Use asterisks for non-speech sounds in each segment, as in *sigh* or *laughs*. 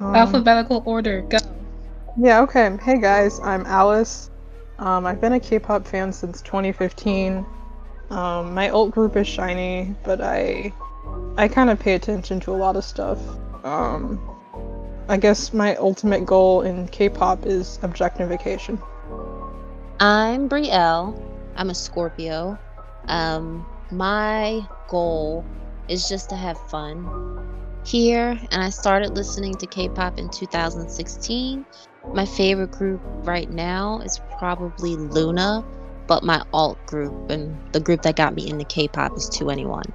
Um, Alphabetical order, go. Yeah, okay. Hey guys, I'm Alice. Um, I've been a K-pop fan since 2015. Um, my alt group is SHINee, but I I kind of pay attention to a lot of stuff. Um, I guess my ultimate goal in K-pop is objectification. I'm Brielle. I'm a Scorpio. Um, my goal is just to have fun here, and I started listening to K-pop in 2016. My favorite group right now is probably LOONA, but my alt group and the group that got me into K-pop is 2NE1.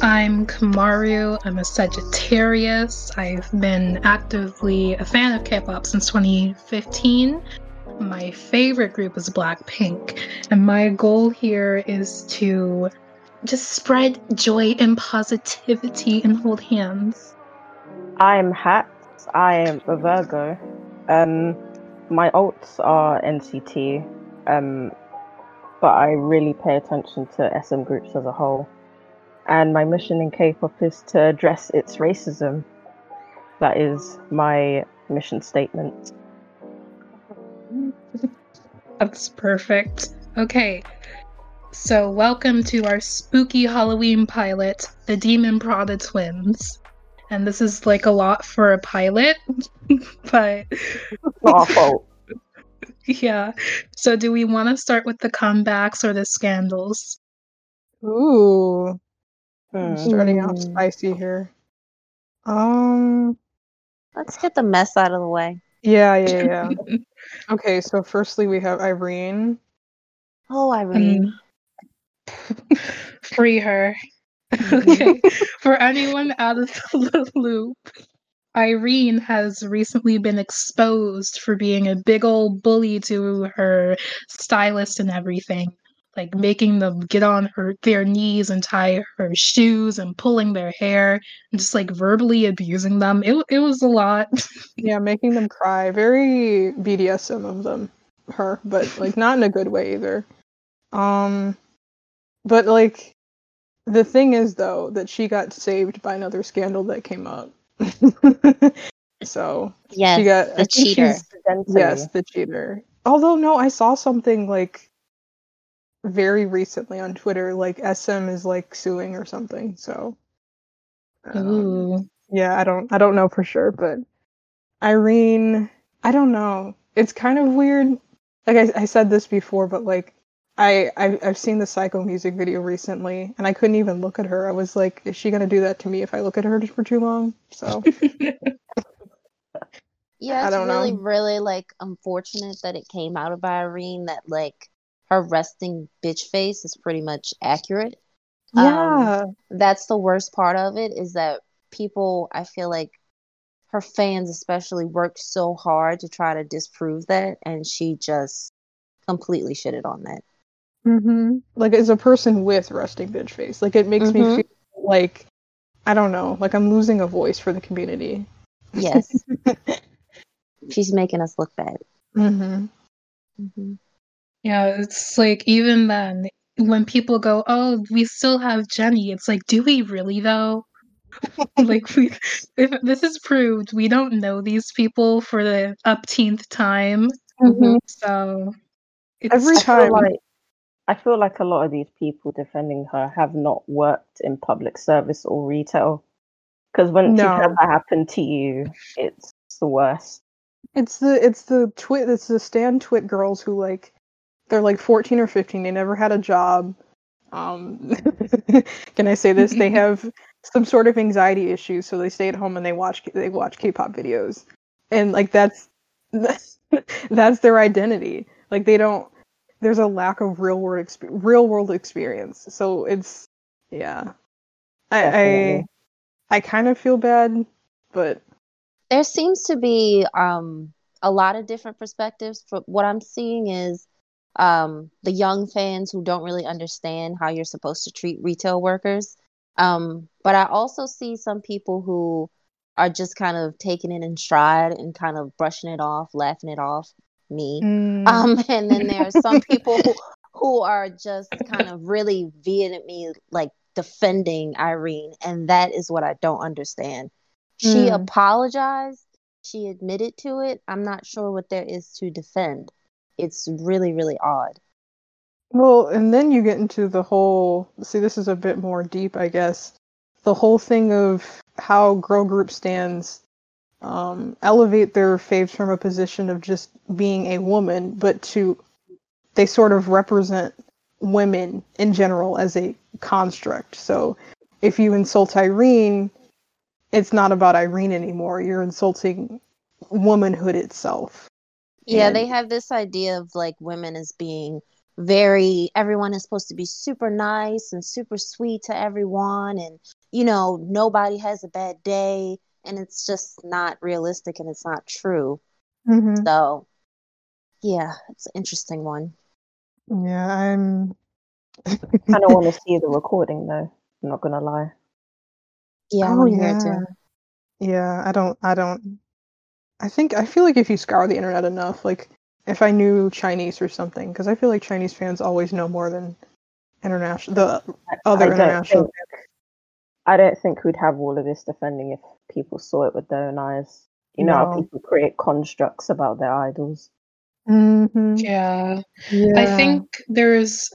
I'm Kamaru. I'm a Sagittarius. I've been actively a fan of K-pop since 2015. My favorite group is Blackpink, and my goal here is to just spread joy and positivity and hold hands. I'm Hats. I am a Virgo. Um, my alts are NCT, um, but I really pay attention to SM groups as a whole. And my mission in K-pop is to address its racism. That is my mission statement. That's perfect. Okay. So, welcome to our spooky Halloween pilot, The Demon Prada Twins. And this is like a lot for a pilot, *laughs* but Not our fault. yeah. So, do we want to start with the comebacks or the scandals? Ooh, Hmm. starting out Hmm. spicy here. Um, Let's get the mess out of the way. yeah, yeah, yeah. *laughs* okay, so firstly we have Irene. Oh, Irene. Um, free her. *laughs* okay. For anyone out of the *laughs* loop, Irene has recently been exposed for being a big old bully to her stylist and everything. Like making them get on her their knees and tie her shoes and pulling their hair and just like verbally abusing them. It it was a lot. *laughs* Yeah, making them cry. Very BDSM of them, her, but like not in a good way either. Um, but like the thing is though that she got saved by another scandal that came up. *laughs* so yes, she got the cheater. Yes, the cheater. Although no, I saw something like very recently on Twitter, like SM is like suing or something. So um, Ooh. yeah, I don't I don't know for sure, but Irene, I don't know. It's kind of weird. Like I, I said this before, but like I, I I've seen the Psycho music video recently, and I couldn't even look at her. I was like, is she gonna do that to me if I look at her for too long? So *laughs* Yeah, I it's don't really, know. really like unfortunate that it came out of Irene that like her resting bitch face is pretty much accurate. Um, yeah, That's the worst part of it is that people, I feel like her fans especially worked so hard to try to disprove that, and she just completely shitted on that. Hmm like as a person with resting bitch face, like it makes me Mhm. feel like I don't know, like I'm losing a voice for the community. Yes, *laughs* she's making us look bad. hmm hmm Yeah, it's like even then, when people go, "Oh, we still have Jenny," it's like, do we really though? *laughs* like, we, if this is proved, we don't know these people for the upteenth time, Mhm. so it's Every time. like I feel like a lot of these people defending her have not worked in public service or retail. Because when No. that happen to you, it's the worst. It's the it's the twit it's the stand twit girls who like they're like 14 or 15 they never had a job um *laughs* can I say this they *laughs* have some sort of anxiety issues so they stay at home and they watch they watch K-pop videos and like that's that's, *laughs* that's their identity like they don't there's a lack of real world exp- real world experience so it's yeah I I I kind of feel bad but there seems to be um, a lot of different perspectives. For what I'm seeing is um, the young fans who don't really understand how you're supposed to treat retail workers. Um, but I also see some people who are just kind of taking it in stride and kind of brushing it off, laughing it off. Me. mm, Um, *laughs* and then there are some *laughs* people who, who are just kind of really vehemently like defending Irene, and that is what I don't understand. She Hmm. apologized. She admitted to it. I'm not sure what there is to defend. It's really, really odd. Well, and then you get into the whole. See, this is a bit more deep, I guess. The whole thing of how girl group stands um, elevate their faves from a position of just being a woman, but to they sort of represent women in general as a construct. So if you insult Irene, it's not about Irene anymore. You're insulting womanhood itself. Yeah, And- they have this idea of like women as being very everyone is supposed to be super nice and super sweet to everyone and you know nobody has a bad day and it's just not realistic and it's not true Mm-hmm. so yeah it's an interesting one Yeah, I'm. I kind of want to see the recording though. I'm not gonna lie. yeah i Oh, want to hear it yeah. too Yeah, I don't. I don't. I think I feel like if you scour the internet enough, like if I knew Chinese or something, because I feel like Chinese fans always know more than international the I- other I international. think- I don't think we'd have all of this defending if people saw it with their own eyes. You know how people create constructs about their idols. Mm-hmm. Yeah. Yeah. I think there's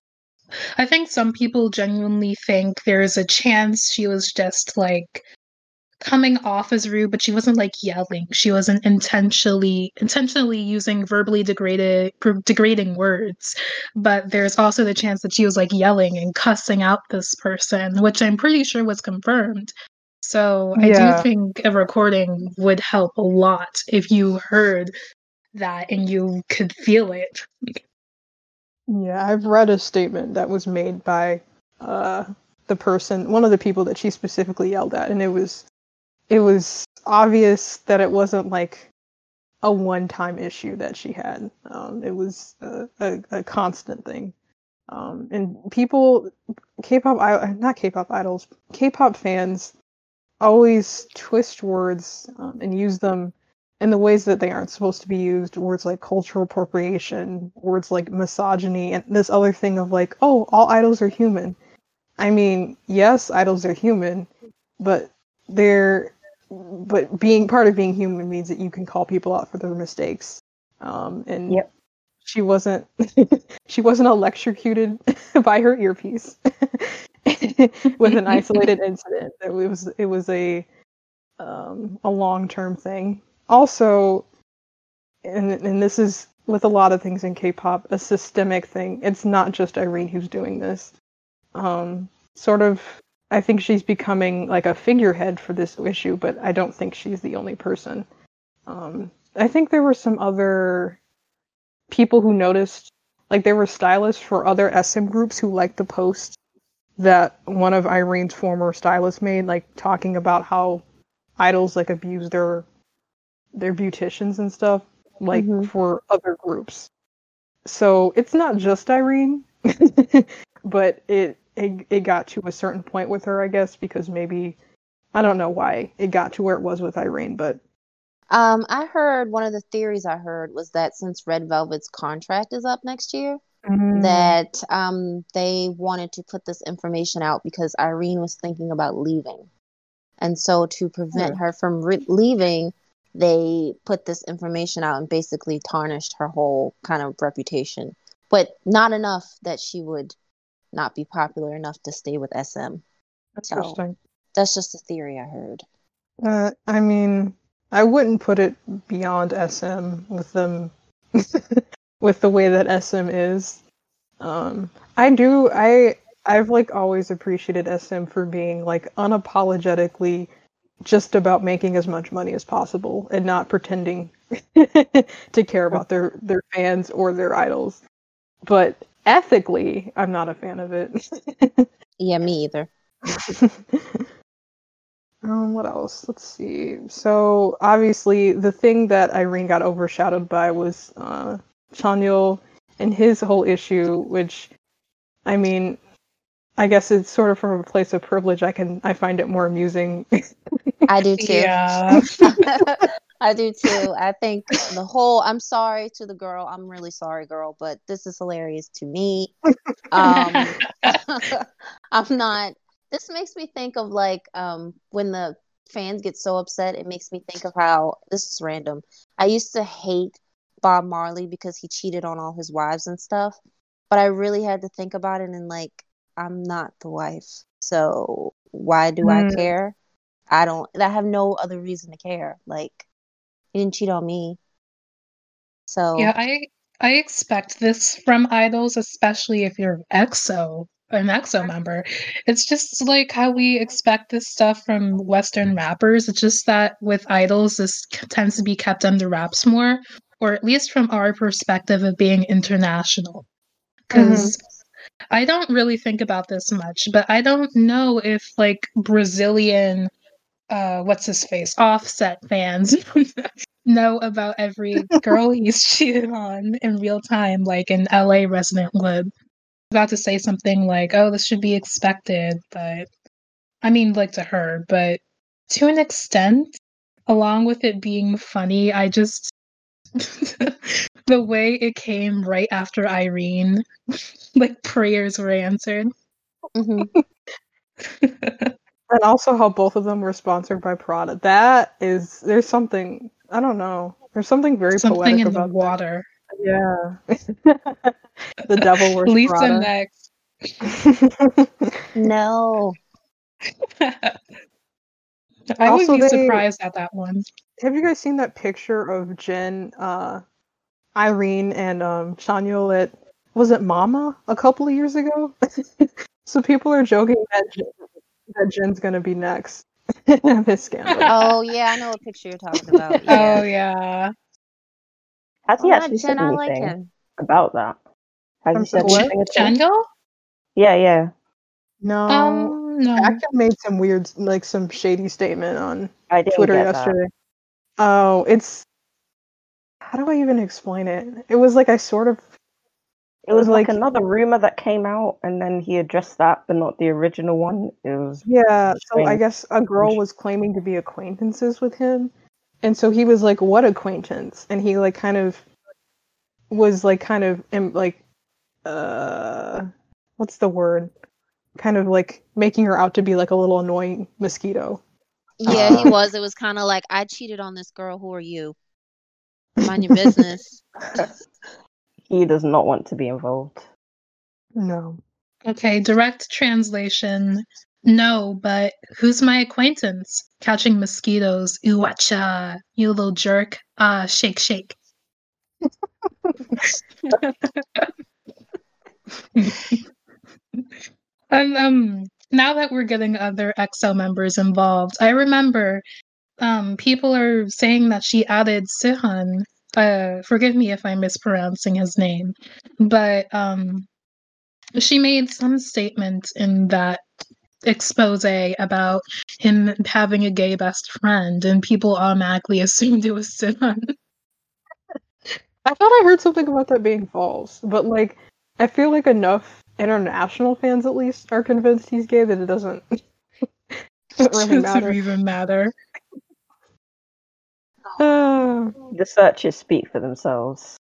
I think some people genuinely think there's a chance she was just like coming off as rude, but she wasn't like yelling. She wasn't intentionally intentionally using verbally degraded degrading words. But there's also the chance that she was like yelling and cussing out this person, which I'm pretty sure was confirmed. So I Yeah. do think a recording would help a lot if you heard that and you could feel it. Yeah, I've read a statement that was made by uh, the person, one of the people that she specifically yelled at, and it was it was obvious that it wasn't like a one-time issue that she had. Um, it was a, a, a constant thing. Um, and people, K-pop, not K-pop idols, K-pop fans always twist words um, and use them in the ways that they aren't supposed to be used words like cultural appropriation words like misogyny and this other thing of like oh all idols are human. I mean yes idols are human but they're but being part of being human means that you can call people out for their mistakes. Um and Yep. she wasn't *laughs* she wasn't electrocuted *laughs* by her earpiece *laughs* *laughs* with an *laughs* isolated incident it was it was a um a long-term thing also and and this is with a lot of things in K-pop a systemic thing. It's not just Irene who's doing this. Um sort of I think she's becoming like a figurehead for this issue, but I don't think she's the only person. Um I think there were some other people who noticed like there were stylists for other SM groups who liked the post that one of Irene's former stylists made like talking about how idols like abuse their their beauticians and stuff like Mhm. for other groups so it's not just irene *laughs* but it, it it got to a certain point with her i guess because maybe i don't know why it got to where it was with irene but Um, I heard one of the theories I heard was that since Red Velvet's contract is up next year, Mm. that um they wanted to put this information out because Irene was thinking about leaving. And so to prevent her from re- leaving, they put this information out and basically tarnished her whole kind of reputation. But not enough that she would not be popular enough to stay with SM. that's so- interesting That's just a theory I heard. uh, i mean i wouldn't put it beyond sm with them *laughs* with the way that sm is um i do i i've like always appreciated sm for being like unapologetically just about making as much money as possible and not pretending *laughs* to care about their their fans or their idols but ethically i'm not a fan of it *laughs* Yeah, me either. *laughs* um, what else? Let's see. So obviously, the thing that Irene got overshadowed by was uh, Chanyeol and his whole issue, which, I mean, I guess it's sort of from a place of privilege. I can I find it more amusing. *laughs* I do *laughs* too. Yeah. *laughs* I do too. I think the whole I'm sorry to the girl. I'm really sorry, girl, but this is hilarious to me. Um I'm not this makes me think of like um when the fans get so upset, it makes me think of how this is random. I used to hate Bob Marley because he cheated on all his wives and stuff, but I really had to think about it and like I'm not the wife, so why do I Mm. care? I don't. I have no other reason to care. Like he didn't cheat on me, so Yeah, I I expect this from idols, especially if you're EXO, an EXO member. It's just like how we expect this stuff from Western rappers. It's just that with idols, this tends to be kept under wraps more, or at least from our perspective of being international. Because I don't really think about this much, but I don't know if like Brazilian, uh, what's his face, Offset fans *laughs* know about every girl he's cheated on in real time, like an LA resident would. About to say something like, "Oh, this should be expected," but I mean, like to her, but to an extent, along with it being funny, I just *laughs* the way it came right after Irene, *laughs* like prayers were answered. Mhm. *laughs* And also how both of them were sponsored by Prada. That is there's something I don't know. There's something very something poetic in the about that. water. Yeah. the devil wears Lisa Prada. next. no. *laughs* I Also, would be they- surprised at that one. Have you guys seen that picture of Jen, uh, Irene, and um, Chanyeol at was it Mama a couple of years ago? *laughs* so people are joking that Jen, that Jen's gonna be next in *laughs* this scandal. Oh yeah, I know what picture you're talking about. Oh Yeah. yeah. Has he Oh, actually said Jen, I like anything him. about that? Has I'm he said sorry, anything at all? Django? Yeah, yeah. no, Um, no. Acton made some weird, like some shady statement on Twitter get that. yesterday. Oh, it's how do I even explain it? It was like I sort of It was like, Like- another rumor that came out, and then he addressed that, but not the original one. It was Yeah, so I guess a girl was claiming to be acquaintances with him. And so he was like, "What acquaintance?" And he like kind of was like kind of like uh what's the word? Kind of like making her out to be like a little annoying mosquito. Yeah, Uh, he was. It was kind of like I cheated on this girl. Who are you? Mind your business. *laughs* he does not want to be involved. No. Okay, direct translation. No, but who's my acquaintance? Catching mosquitoes. Ooh, watcha. You little jerk. Ah, shake, shake. *laughs* *laughs* and um, now that we're getting other EXO members involved, I remember um, people are saying that she added Sehun. Uh, forgive me if I'm mispronouncing his name, but um, she made some statement in that expose about him having a gay best friend, and people automatically *laughs* assumed it was Sehun. I thought I heard something about that being false, but like I feel like enough international fans at least are convinced he's gay that it doesn't *laughs* doesn't really matter. Doesn't even matter. Uh, The searches speak for themselves.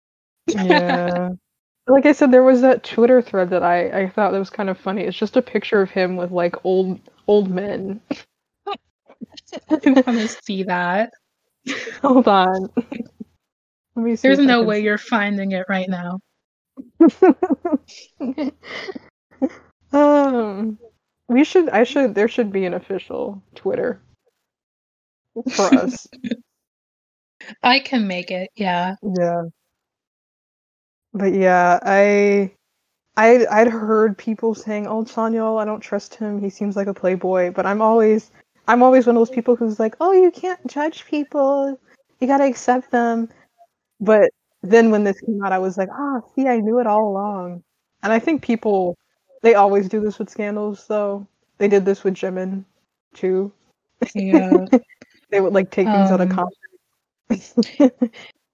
yeah. *laughs* *laughs* Like I said, there was that Twitter thread that I, I thought that was kind of funny. It's just a picture of him with like old old men. I want to see that. Hold on. Let me see. There's no can- way you're finding it right now. *laughs* um, we should. I should. There should be an official Twitter for us. *laughs* I can make it, yeah. Yeah. But yeah, I I I'd heard people saying, "Oh, Chanyeol, I don't trust him. He seems like a playboy." But I'm always I'm always one of those people who's like, "Oh, you can't judge people. You got to accept them." But then when this came out, I was like, "Ah, see, I knew it all along." And I think people they always do this with scandals though. They did this with Jimin too. Yeah. *laughs* They would like take things out of Um, context.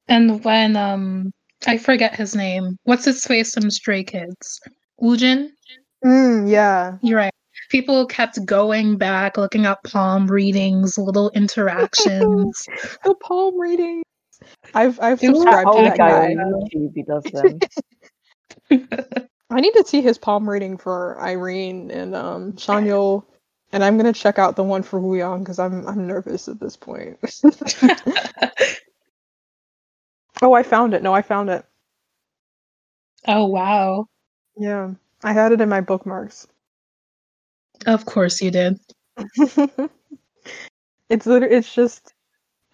and when um I forget his name. What's his face from Stray Kids? Woojin? mm, yeah. You're right. People kept going back, looking up palm readings, little *laughs* interactions. the palm reading. I've I've It subscribed to that guy guy. on YouTube, he does *laughs* them. I need to see his palm reading for Irene and um Chanyeol and I'm gonna check out the one for Wooyoung because I'm I'm nervous at this point. *laughs* oh, I found it. No, I found it. oh wow. Yeah, I had it in my bookmarks. Of course you did. *laughs* it's literally it's just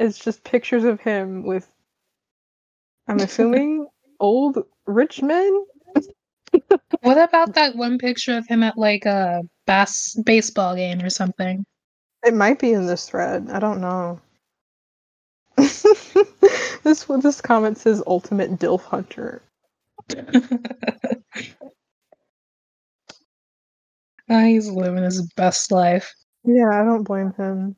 it's just pictures of him with I'm assuming *laughs* old rich men. What about that one picture of him at like a bas- baseball game or something? It might be in this thread. I don't know. *laughs* this this comment says ultimate DILF hunter. *laughs* Ah, he's living his best life. Yeah, I don't blame him.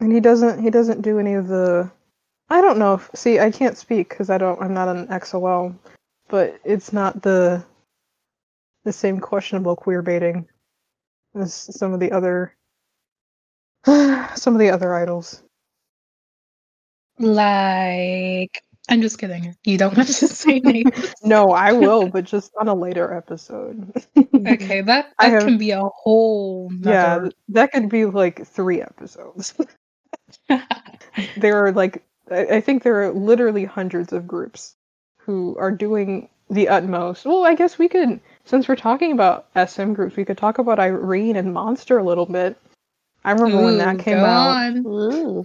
And he doesn't he doesn't do any of the I don't know if see I can't speak because I don't I'm not an EXO-L, but it's not the the same questionable queer baiting as some of the other *sighs* some of the other idols. Like, I'm just kidding. You don't have to *laughs* say *laughs* names. No, I will, but just on a later episode. okay, that, *laughs* that have- can be a whole. yeah, nother- th- that could be like three episodes. *laughs* there are like I think there are literally hundreds of groups who are doing the utmost. Well, I guess we could since we're talking about SM groups, we could talk about Irene and Monster a little bit. I remember when that came out.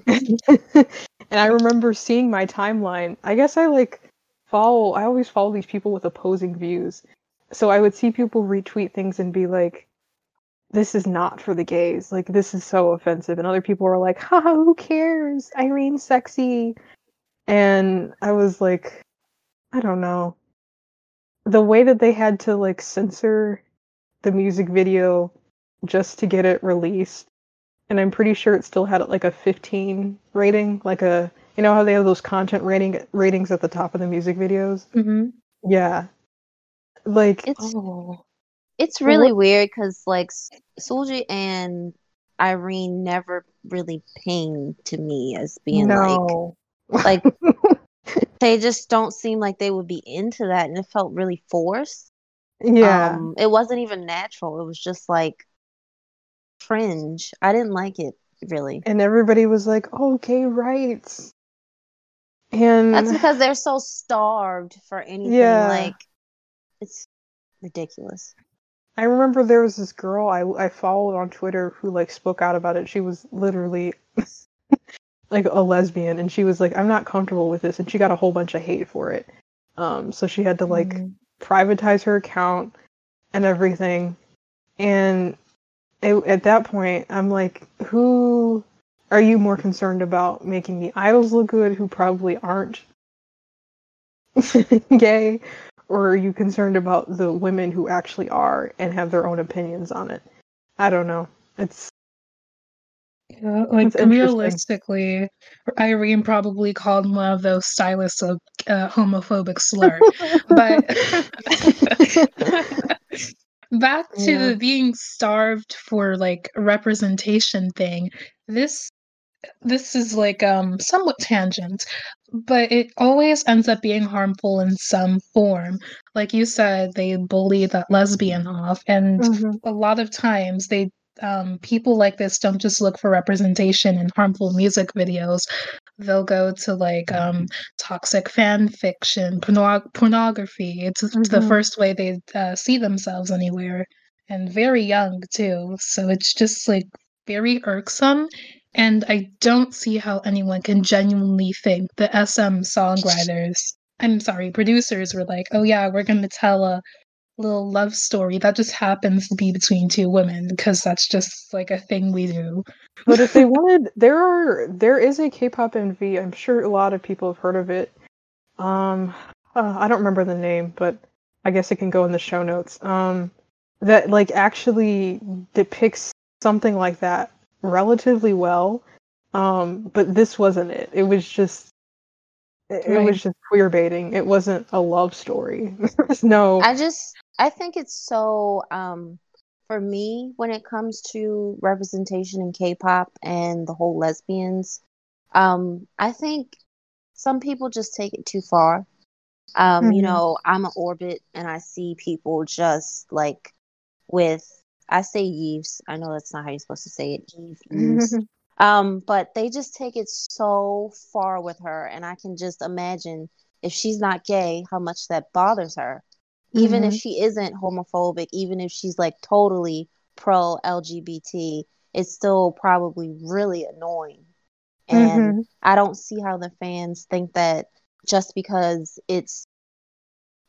*laughs* And I remember seeing my timeline. I guess I like follow I always follow these people with opposing views. So I would see people retweet things and be like this is not for the gays. Like this is so offensive. And other people were like, haha, who cares? Irene's sexy. And I was like, I don't know. The way that they had to like censor the music video just to get it released. And I'm pretty sure it still had like a 15 rating, like a you know how they have those content rating ratings at the top of the music videos? Mhm. Yeah. Like It's Oh. It's really weird because like S- Seulgi and Irene never really pinged to me as being no. like like *laughs* they just don't seem like they would be into that, and it felt really forced. yeah. Um, it wasn't even natural. It was just like fringe. I didn't like it really. and everybody was like, "Oh, gay rights." And That's because they're so starved for anything. Yeah. Like it's ridiculous. I remember there was this girl I I followed on Twitter who like spoke out about it. She was literally *laughs* like a lesbian and she was like, "I'm not comfortable with this." And she got a whole bunch of hate for it. Um so she had to like Mm. privatize her account and everything. And it, at that point, I'm like, who are you more concerned about making the idols look good who probably aren't *laughs* gay? Or are you concerned about the women who actually are and have their own opinions on it? I don't know. It's Yeah, like realistically, Irene probably called one of those stylists a uh, homophobic slur. *laughs* but *laughs* back to Yeah. the being starved for like representation thing. This this is like um somewhat tangent, but it always ends up being harmful in some form. Like you said, they bully that lesbian off, and Mhm. a lot of times they um, people like this don't just look for representation in harmful music videos. They'll go to like um, toxic fan fiction, porno- pornography. It's the Mhm. first way they uh, see themselves anywhere, and very young too. So it's just like very irksome. And I don't see how anyone can genuinely think the SM songwriters, I'm sorry, producers were like, oh yeah, we're going to tell a little love story that just happens to be between two women because that's just like a thing we do. but if they wanted, there are there is a K-pop MV. I'm sure a lot of people have heard of it. Um, uh, I don't remember the name, but I guess it can go in the show notes. Um, that like actually depicts something like that relatively well. Um, but this wasn't it. It was just it, it was just queer baiting. It wasn't a love story. *laughs* No I just I think it's so um for me when it comes to representation in K-pop and the whole lesbians, um I think some people just take it too far. Um, you Mhm. know, I'm an orbit and I see people just like with I say Yves. I know that's not how you're supposed to say it. Yves. Yves. *laughs* um, but they just take it so far with her, and I can just imagine if she's not gay, how much that bothers her. Even if Mhm. she isn't homophobic, even if she's like totally pro LGBT, it's still probably really annoying. And Mhm. I don't see how the fans think that just because it's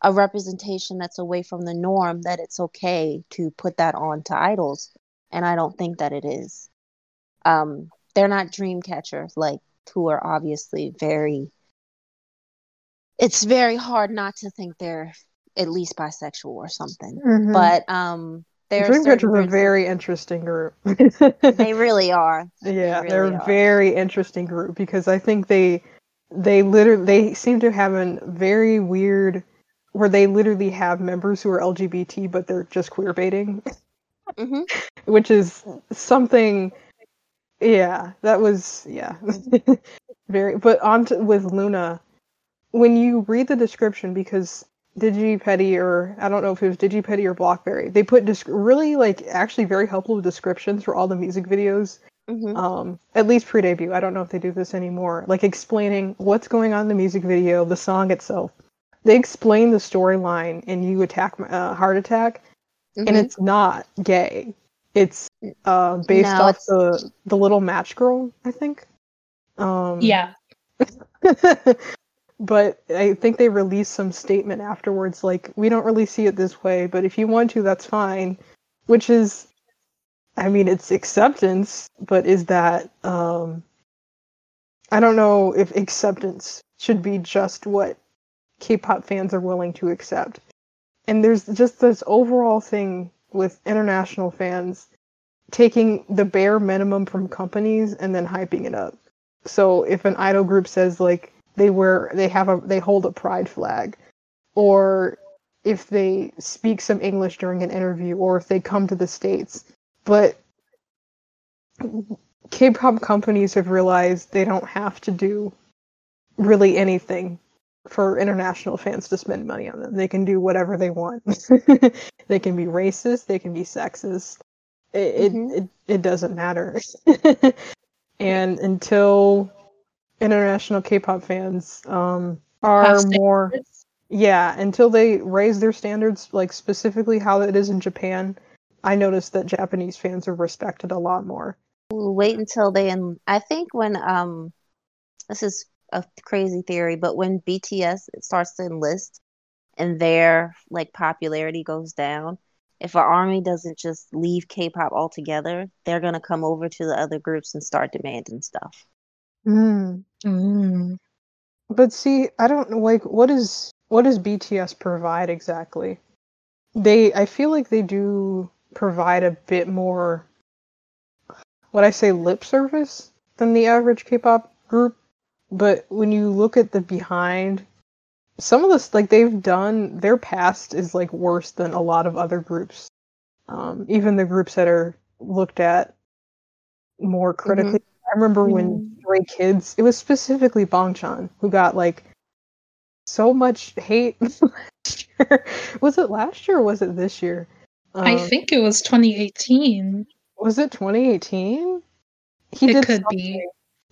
a representation that's away from the norm that it's okay to put that on to idols and i don't think that it is um they're not dream catchers like who are obviously very it's very hard not to think they're at least bisexual or something Mhm. but um there are Dreamcatcher's certain a very interesting group. *laughs* they really are *laughs* Yeah, really they're a are. very interesting group because I think they they literally they seem to have a very weird where they literally have members who are LGBT but they're just queer baiting, hmm *laughs* which is something yeah, that was yeah. *laughs* very but on to, with LOONA when you read the description because Digipedi or I don't know if it was Digipedi or Blockberry, they put disc- really like actually very helpful descriptions for all the music videos hmm um at least pre-debut. I don't know if they do this anymore. Like explaining what's going on in the music video the song itself they explain the storyline in you attack uh, heart attack and Mhm. it's not gay it's uh based No, off it's- the the little match girl i think um Yeah. *laughs* but i think they released some statement afterwards like we don't really see it this way but if you want to that's fine which is i mean it's acceptance but is that um i don't know if acceptance should be just what k-pop fans are willing to accept. And there's just this overall thing with international fans taking the bare minimum from companies and then hyping it up. So if an idol group says like they wear they have a they hold a pride flag or if they speak some english during an interview or if they come to the states but k-pop companies have realized they don't have to do really anything for international fans to spend money on them. They can do whatever they want. *laughs* They can be racist they can be sexist. It Mhm. it, it, it doesn't matter. *laughs* And until international K-pop fans um, are more yeah until they raise their standards like specifically how it is in Japan I noticed that Japanese fans are respected a lot more. We'll wait until they and I think when um this is a crazy theory, but when BTS starts to enlist and their like popularity goes down, if an army doesn't just leave K-pop altogether, they're gonna come over to the other groups and start demanding stuff. mm. Mm. but see I don't like what is what does BTS provide exactly they I feel like they do provide a bit more what I say lip service than the average K-pop group but when you look at the behind some of this like they've done their past is like worse than a lot of other groups. Um even the groups that are looked at more critically. I remember when Stray Kids it was specifically Bangchan who got like so much hate *laughs* last year. Was it last year or was it this year? I Um, think it was 2018. was it 2018 he It did could something. be.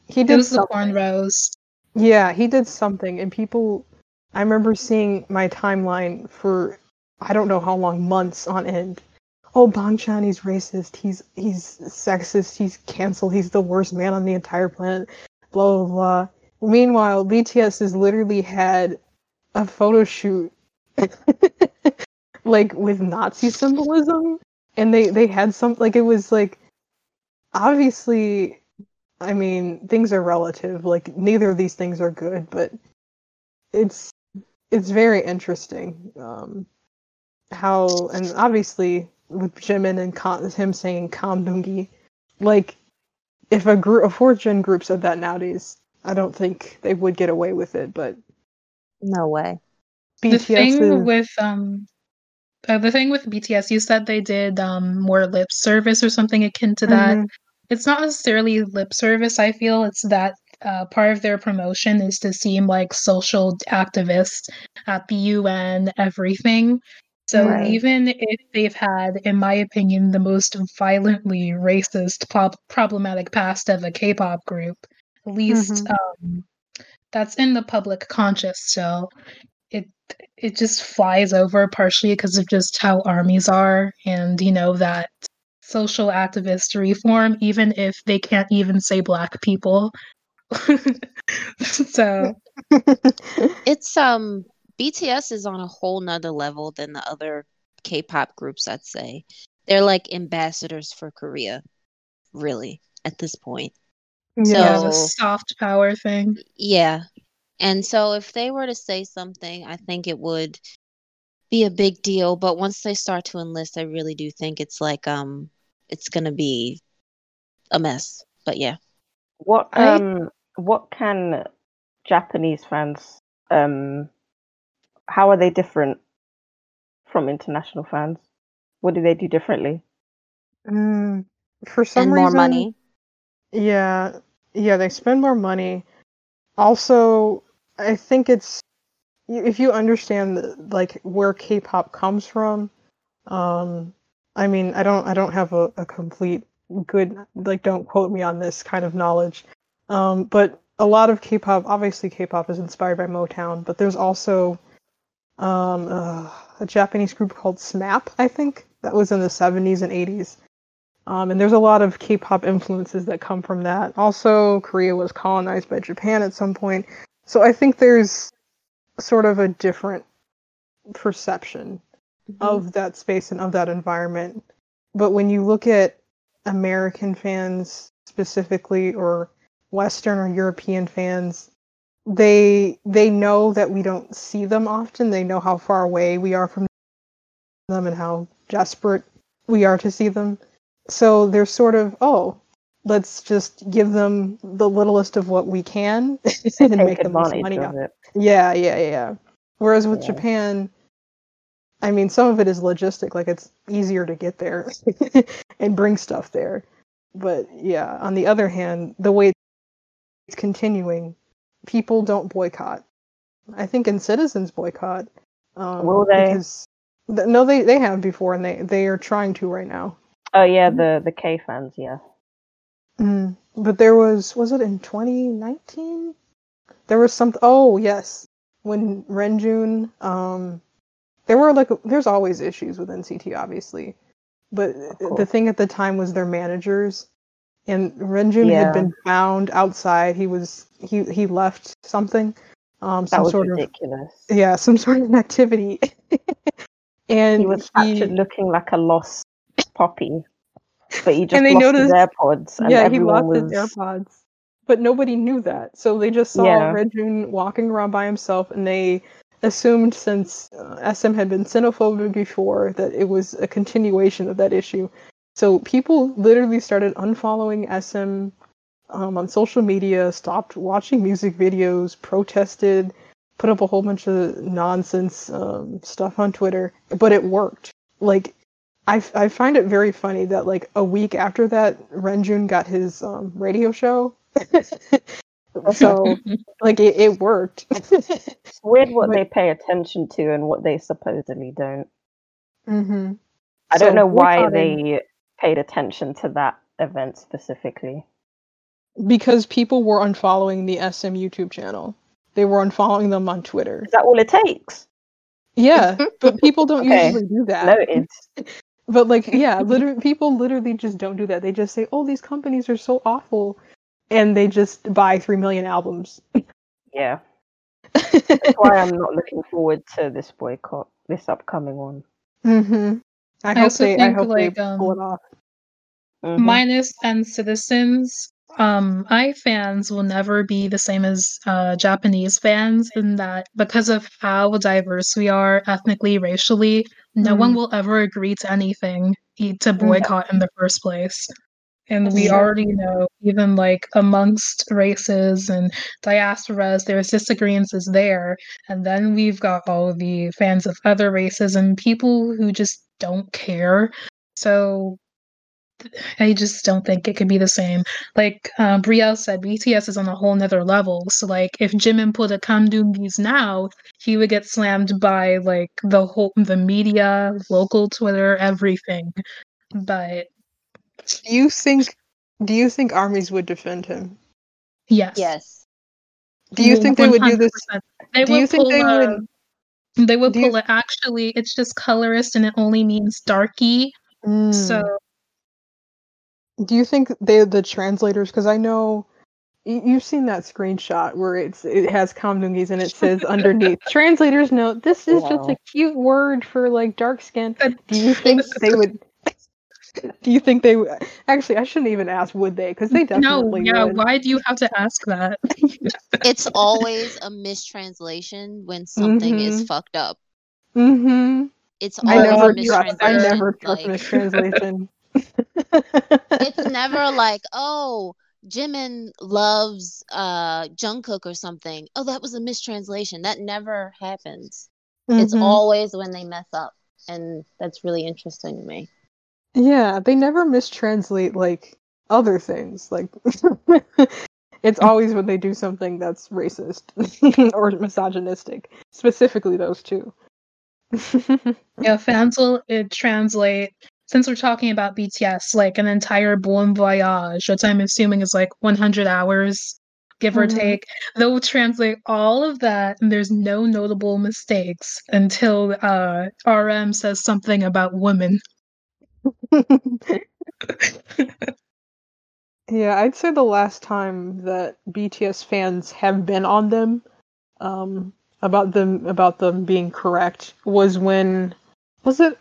He It did was the cornrows. Yeah, he did something, and people. I remember seeing my timeline for I don't know how long, months on end. Oh, Bangchan, he's racist. He's he's sexist. He's canceled. He's the worst man on the entire planet. Blah blah blah. Meanwhile, BTS has literally had a photo shoot, *laughs* like with Nazi symbolism, and they they had some like it was like obviously I mean, things are relative. Like neither of these things are good, but it's it's very interesting um, how and obviously with Jimin and Ka- him saying Kamdungi, like if a group a fourth gen group said that nowadays, I don't think they would get away with it. But No way. The thing is with um uh, the thing with BTS, you said they did um more lip service or something akin to that. Mhm. It's not necessarily lip service, I feel. It's that uh, part of their promotion is to seem like social activists at the UN, everything. So Right. even if they've had, in my opinion, the most violently racist, prob- problematic past of a K-pop group, at least um, that's in the public conscious So It it just flies over partially because of just how armies are, and you know that social activist reform, even if they can't even say black people. *laughs* so *laughs* It's um BTS is on a whole nother level than the other K-pop groups, I'd say. They're like ambassadors for Korea, really, at this point. yeah, So- the soft power thing. Yeah. And so if they were to say something, I think it would be a big deal. But once they start to enlist, I really do think it's like um it's gonna be a mess. But yeah. What I- um what can Japanese fans um how are they different from international fans? What do they do differently? Mm, for some and more money. Yeah, yeah, they spend more money. Also, I think it's if you understand like where K-pop comes from. Um, I mean, I don't, I don't have a, a complete good like don't quote me on this kind of knowledge. Um, but a lot of K-pop, obviously K-pop is inspired by Motown, but there's also um, uh, a Japanese group called SMAP, I think, that was in the 70s and 80s. Um, and there's a lot of K-pop influences that come from that. Also, Korea was colonized by Japan at some point, so I think there's sort of a different perception Mhm. of that space and of that environment. But when you look at American fans specifically, or Western or European fans, they they know that we don't see them often. They know how far away we are from them and how desperate we are to see them. So they're sort of, oh, let's just give them the littlest of what we can *laughs* and *laughs* make the money of off it. yeah, yeah, yeah. Whereas with Yeah. Japan, I mean, some of it is logistic, like it's easier to get there *laughs* and bring stuff there. But yeah, on the other hand, the way it's continuing, people don't boycott. I think in citizens boycott. Um, Will they? Because, th- no, they they have before, and they they are trying to right now. Oh yeah, the the K fans, yeah. Mm. But there was was it in 2019? There was some oh yes, when Renjun um there were like there's always issues with NCT obviously. But the thing at the time was their managers and Renjun Yeah. had been found outside. He was he he left something um some sort ridiculous. of yeah, some sort of *laughs* activity. and He was captured looking like a lost puppy, but he just And they lost noticed- his AirPods, and yeah, he lost was his AirPods, but nobody knew that. So they just saw Yeah. Renjun walking around by himself, and they assumed since uh, SM had been xenophobic before that it was a continuation of that issue. So people literally started unfollowing SM um, on social media, stopped watching music videos, protested, put up a whole bunch of nonsense um, stuff on Twitter, but it worked. Like I, I find it very funny that like a week after that, Renjun got his um, radio show. *laughs* so *laughs* like it, it worked. *laughs* It's weird what But- they pay attention to and what they supposedly don't. hmm I don't know why boycotting- they paid attention to that event specifically. because people were unfollowing the SM YouTube channel. They were unfollowing them on Twitter. Is that all it takes? Yeah, *laughs* but people don't Okay, usually do that. Noted. But like, yeah, literally, people literally just don't do that. They just say, "Oh, these companies are so awful," and they just buy three million albums. Yeah. *laughs* That's why I'm not looking forward to this boycott, this upcoming one. Mm-hmm. I, I hope also they. I think, hope like, they pull um, it off. Mhm. minus and citizens um i fans will never be the same as uh japanese fans in that because of how diverse we are ethnically racially no one Mhm. will ever agree to anything to boycott in the first place and we already know even like amongst races and diasporas there's disagreements there and then we've got all the fans of other races and people who just don't care so I just don't think it could be the same. Like uh, Brielle said, BTS is on a whole nother level. So like if Jimin put a Kangdongis now, he would get slammed by like the whole the media, local Twitter, everything. But Do you think? Do you think armies would defend him? yes. Yes. Do you think they would do this? They Do you think they a- would? They would do you- pull it. Actually, it's just colorist and it only means darky. So Mm. do you think they the translators? Because I know you've seen that screenshot where it's it has Kamdungis and it says *laughs* underneath translators note this is just a cute word for like dark skin. Do you think *laughs* they would? *laughs* Do you think they would? Actually, I shouldn't even ask. Would they? Because they definitely. no, definitely yeah. would. Why do you have to ask that? *laughs* It's always a mistranslation when something is Mhm. fucked up. Mm-hmm. It's I never a trust. I mistranslation. never trust like- mistranslation. *laughs* it's never like, oh, Jimin loves uh Jungkook or something. Oh, that was a mistranslation. That never happens. It's Mhm. always when they mess up, and that's really interesting to me. Yeah, they never mistranslate like other things. Like *laughs* it's always when they do something that's racist *laughs* or misogynistic. Specifically those two. *laughs* Yeah, fans will translate. Since we're talking about BTS, like an entire Bon Voyage, which I'm assuming is like 100 hours, give or Mhm. take, they'll translate all of that, and there's no notable mistakes until uh, RM says something about women. *laughs* yeah, I'd say the last time that BTS fans have been on them um about them about them being correct was when was it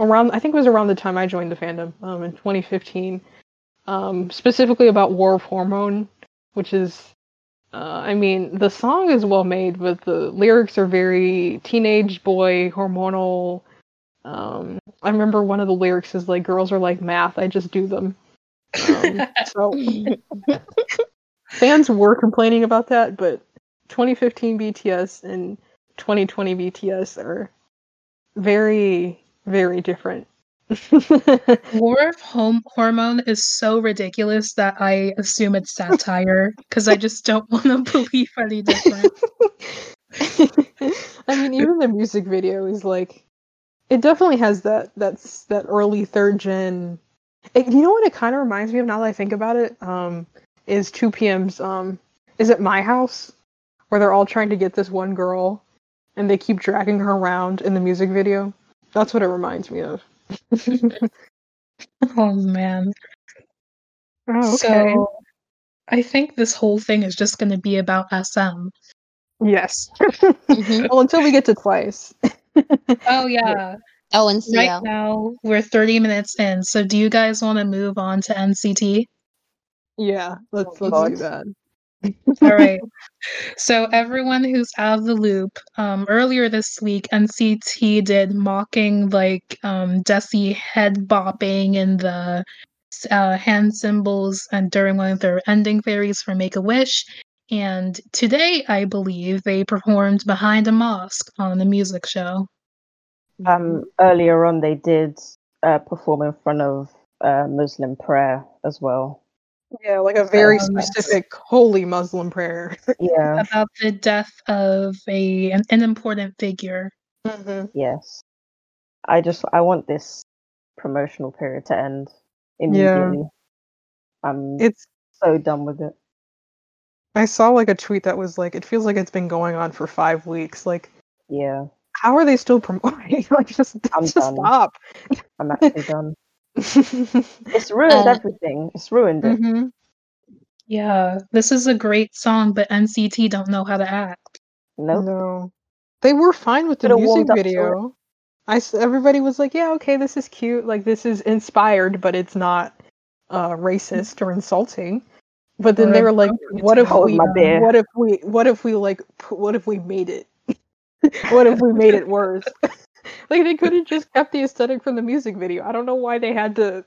around I think it was around the time I joined the fandom um in 2015 um specifically about War of Hormone which is uh, I mean the song is well made but the lyrics are very teenage boy hormonal um I remember one of the lyrics is like girls are like math I just do them um, *laughs* so fans were complaining about that, but 2015 BTS and 2020 BTS are very, very different. *laughs* War of Home Hormone is so ridiculous that I assume it's satire because I just don't *laughs* want to believe any different. I mean, even the music video is like, it definitely has that that's that early third gen. It, you know what it kind of reminds me of now that I think about it? Um, is 2 PM's um, is it My House, where they're all trying to get this one girl, and they keep dragging her around in the music video. That's what it reminds me of. Oh man. *laughs* Oh, So I think this whole thing is just going to be about SM. yes. Mhm. *laughs* well, until we get to twice. Oh *laughs* yeah. Oh, and Right now we're 30 minutes in. So do you guys want to move on to NCT? Yeah, let's Oh, let's do that. All right. *laughs* So everyone who's out of the loop, um, earlier this week, NCT did mocking like um, Desi head bopping and the uh, hand symbols, and during one of their ending fairies for Make a Wish. And today, I believe they performed behind a mosque on a music show. Um, earlier on, they did uh, perform in front of uh, Muslim prayer as well. Yeah, like a very Um, specific holy Muslim prayer. *laughs* Yeah, about the death of a an, an important figure. hmm yes. I just I want this promotional period to end immediately. I'm It's so done with it. I saw like a tweet that was like, it feels like it's been going on for five weeks. Like, Yeah, how are they still promoting? *laughs* like, just, I'm just done. stop. I'm *laughs* actually done. It's ruined Uh, everything. It's ruined it. hmm Yeah, this is a great song, but NCT don't know how to act. Nope. No, they were fine with the Could've music warmed up to it. video. I s- everybody was like, yeah, okay, this is cute. Like, this is inspired, but it's not uh racist or insulting. But then they were like, what if we, my what if we, what if we like, what if we made it? *laughs* what if we made it worse? *laughs* like they could have just kept the aesthetic from the music video. I don't know why they had to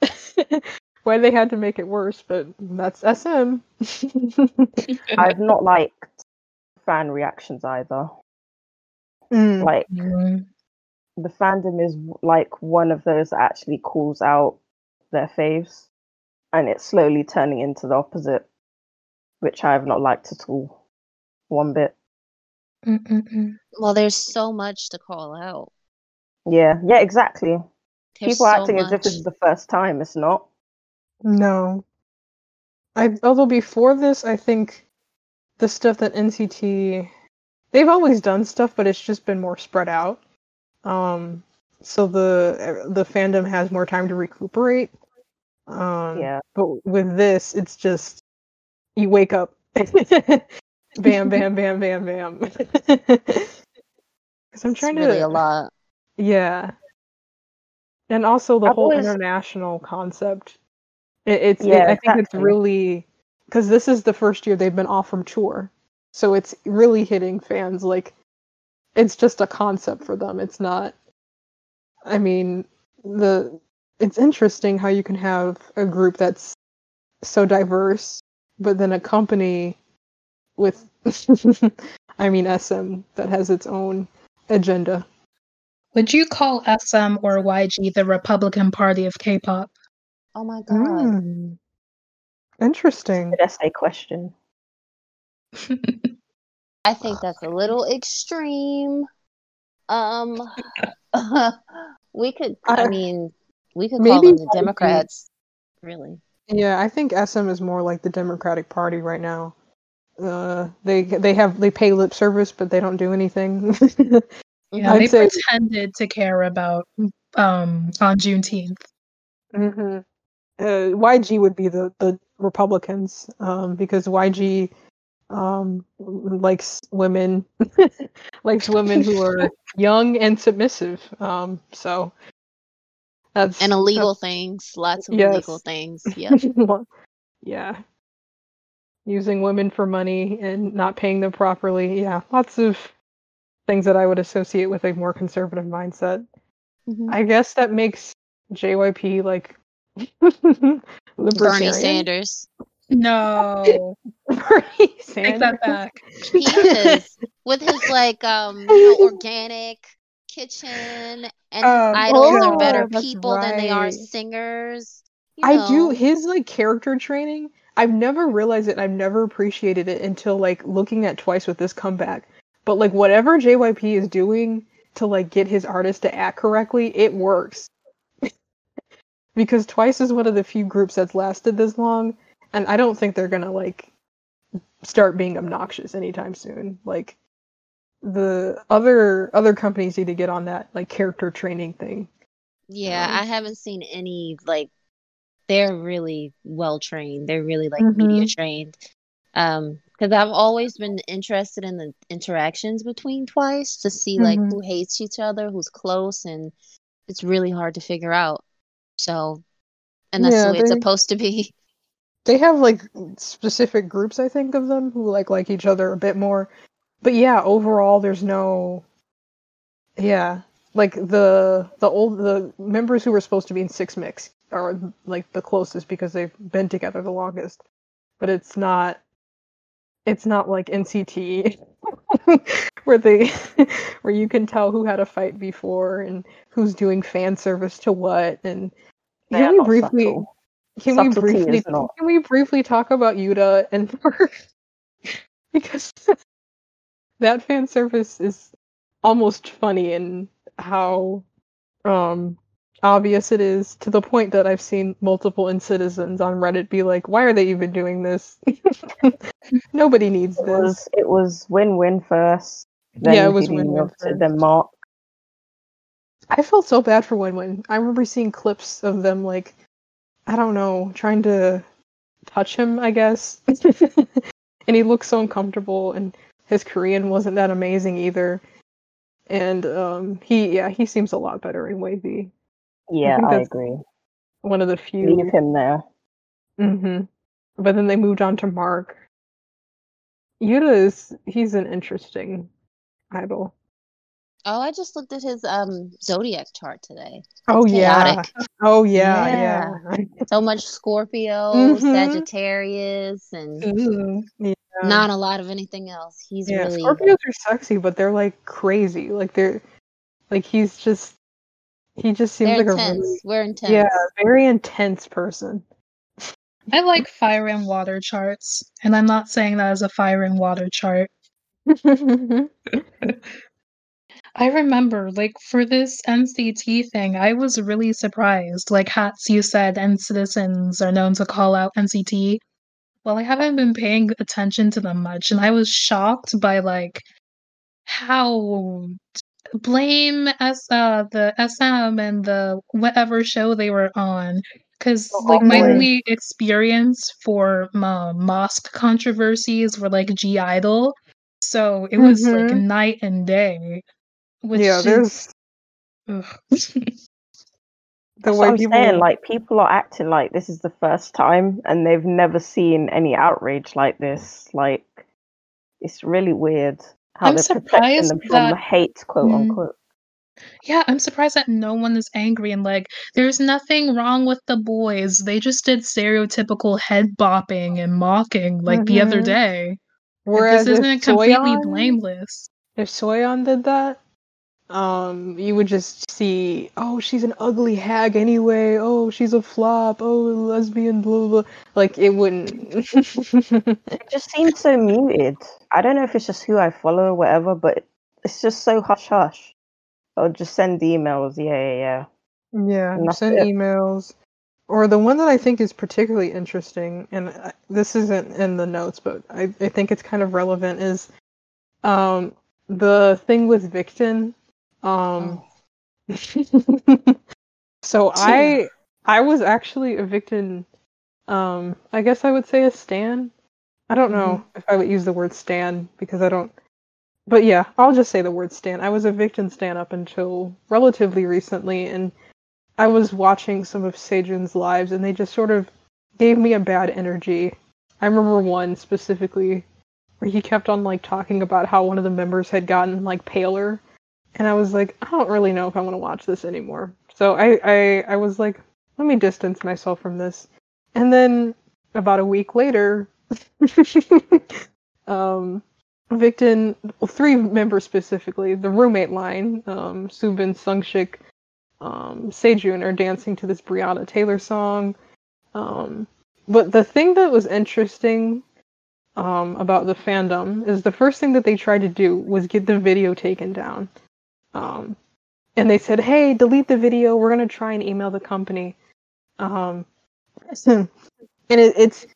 *laughs* why they had to make it worse, but that's SM. I've not liked fan reactions either. Mm, Like Mm, the fandom is like one of those that actually calls out their faves, and it's slowly turning into the opposite, which I have not liked at all, one bit. Mm-mm-mm. Well, there's so much to call out. Yeah, yeah, exactly. There's People so acting as if much. this is the first time. It's not. No. I although before this, I think the stuff that NCT they've always done stuff, but it's just been more spread out. Um, so the the fandom has more time to recuperate. Um, Yeah. But with this, it's just you wake up, *laughs* bam, bam, bam, bam, bam. *laughs* Because I'm trying really to, a lot. yeah. And also the I've whole always- international concept. It, it's it- Yeah, I think it's really because this is the first year they've been off from tour, so it's really hitting fans like it's just a concept for them. It's not. I mean, the it's interesting how you can have a group that's so diverse, but then a company with, *laughs* I mean, SM that has its own agenda. Would you call SM or YG the Republican Party of K-pop? Oh my god. Mm. Interesting. Good essay question. *laughs* I think that's a little extreme. Um, *laughs* we could. I, I- mean, we could call maybe them the YG. Democrats. Really? Yeah, I think SM is more like the Democratic Party right now. Uh, they they have they pay lip service, but they don't do anything. *laughs* Yeah, I'd they say- pretended to care about um on Juneteenth. hmm uh, YG would be the the Republicans, um, because YG um likes women *laughs* likes women who are *laughs* young and submissive. Um, so that's And illegal things. Lots of Yes. illegal things. *laughs* Yeah. yeah. Using women for money and not paying them properly. Yeah, lots of things that I would associate with a more conservative mindset. Mhm. I guess that makes JYP like *laughs* Bernie. Sanders. No, *laughs* Bernie take that back. He is with his like um you know organic kitchen and Um, idols are better people than they are singers. you I do his like character training. I've never realized it. and I've never appreciated it until like looking at Twice with this comeback. But like whatever JYP is doing to like get his artist to act correctly, it works. *laughs* because Twice is one of the few groups that's lasted this long, and I don't think they're gonna like start being obnoxious anytime soon. Like the other other companies need to get on that like character training thing. Yeah, Um, I haven't seen any like they're really well trained. They're really like Mhm. media trained. Um, because I've always been interested in the interactions between Twice to see like Mhm. who hates each other, who's close, and it's really hard to figure out. So, and that's Yeah, the way it's supposed to be. *laughs* they have like specific groups i think of them who like like each other a bit more but yeah overall there's no yeah like the the old the members who were supposed to be in six mix are like the closest because they've been together the longest but it's not it's not like nct *laughs* where they *laughs* where you can tell who had a fight before and who's doing fan service to what and They can we briefly subtle. can we briefly can we briefly talk about Yuta and *laughs* Mark? because that fan service is almost funny in how um obvious it is to the point that I've seen multiple citizens on Reddit be like, why are they even doing this? *laughs* Nobody needs It this. was it was WinWin first. Then Yeah, it was WinWin first. Then Mark. I felt so bad for WinWin. I remember seeing clips of them like I don't know, trying to touch him, I guess. *laughs* and he looked so uncomfortable and his Korean wasn't that amazing either. And um he yeah, he seems a lot better in WayV. Yeah, think I, agree. One of the few Leave him there. hmm But then they moved on to Mark. Yuta is he's an interesting idol. Oh, I just looked at his um zodiac chart today. Oh It's yeah. Oh yeah, yeah. So much Scorpio, Mhm. Sagittarius, and Mm, yeah. Not a lot of anything else. He's Yeah, really Scorpios are sexy, but they're like crazy. Like they're like he's just He just seems They're like intense. a really, We're intense. yeah, very intense person. I like fire and water charts, and I'm not saying that as a fire and water chart. *laughs* *laughs* I remember, like, for this NCT thing, I was really surprised. Like, Hats, you said, and citizens are known to call out NCT. Well, I haven't been paying attention to them much, and I was shocked by, like, how blame as uh the SM and the whatever show they were on. Because Oh, like my boy. only experience for uh, mosque controversies were like (G)I-DLE, so it was like Mhm. night and day. Which yeah, is- there's. *laughs* the That's way I'm people. saying. Like people are acting like this is the first time, and they've never seen any outrage like this. Like it's really weird how I'm they're protecting surprised them from that- hate, quote Mm. unquote. yeah, I'm surprised that no one is angry and like there's nothing wrong with the boys. They just did stereotypical head bopping and mocking like the other Mhm. day. Like, Whereas this isn't completely Soyeon- blameless. if Soyeon did that, um, you would just see, oh, she's an ugly hag anyway. Oh, she's a flop. Oh, lesbian, blah blah. blah. Like it wouldn't. *laughs* It just seems so muted. I don't know if it's just who I follow or whatever, but it's just so hush hush. I'll just send emails. Yeah, yeah, yeah. yeah, send it. emails. Or the one that I think is particularly interesting, and I- this isn't in the notes, but I, I think it's kind of relevant, is um, the thing with Victon. Um, *laughs* so *laughs* I I was actually evicted. Um, I guess I would say a stan. I don't know if I would use the word stan because I don't. But yeah, I'll just say the word stan. I was evicted stan up until relatively recently, and I was watching some of Sejun's lives, and they just sort of gave me a bad energy. I remember one specifically where he kept on like talking about how one of the members had gotten like paler, and I was like, I don't really know if I want to watch this anymore. So I, I I was like, let me distance myself from this. And then about a week later, *laughs* um, Victon, three members specifically, the roommate line, um, Subin, Seungsik, um, Sejun are dancing to this Breonna Taylor song. Um, but the thing that was interesting um, about the fandom is the first thing that they tried to do was get the video taken down. Um, and they said, "Hey, delete the video. We're gonna try and email the company." Um, *laughs* and it, it's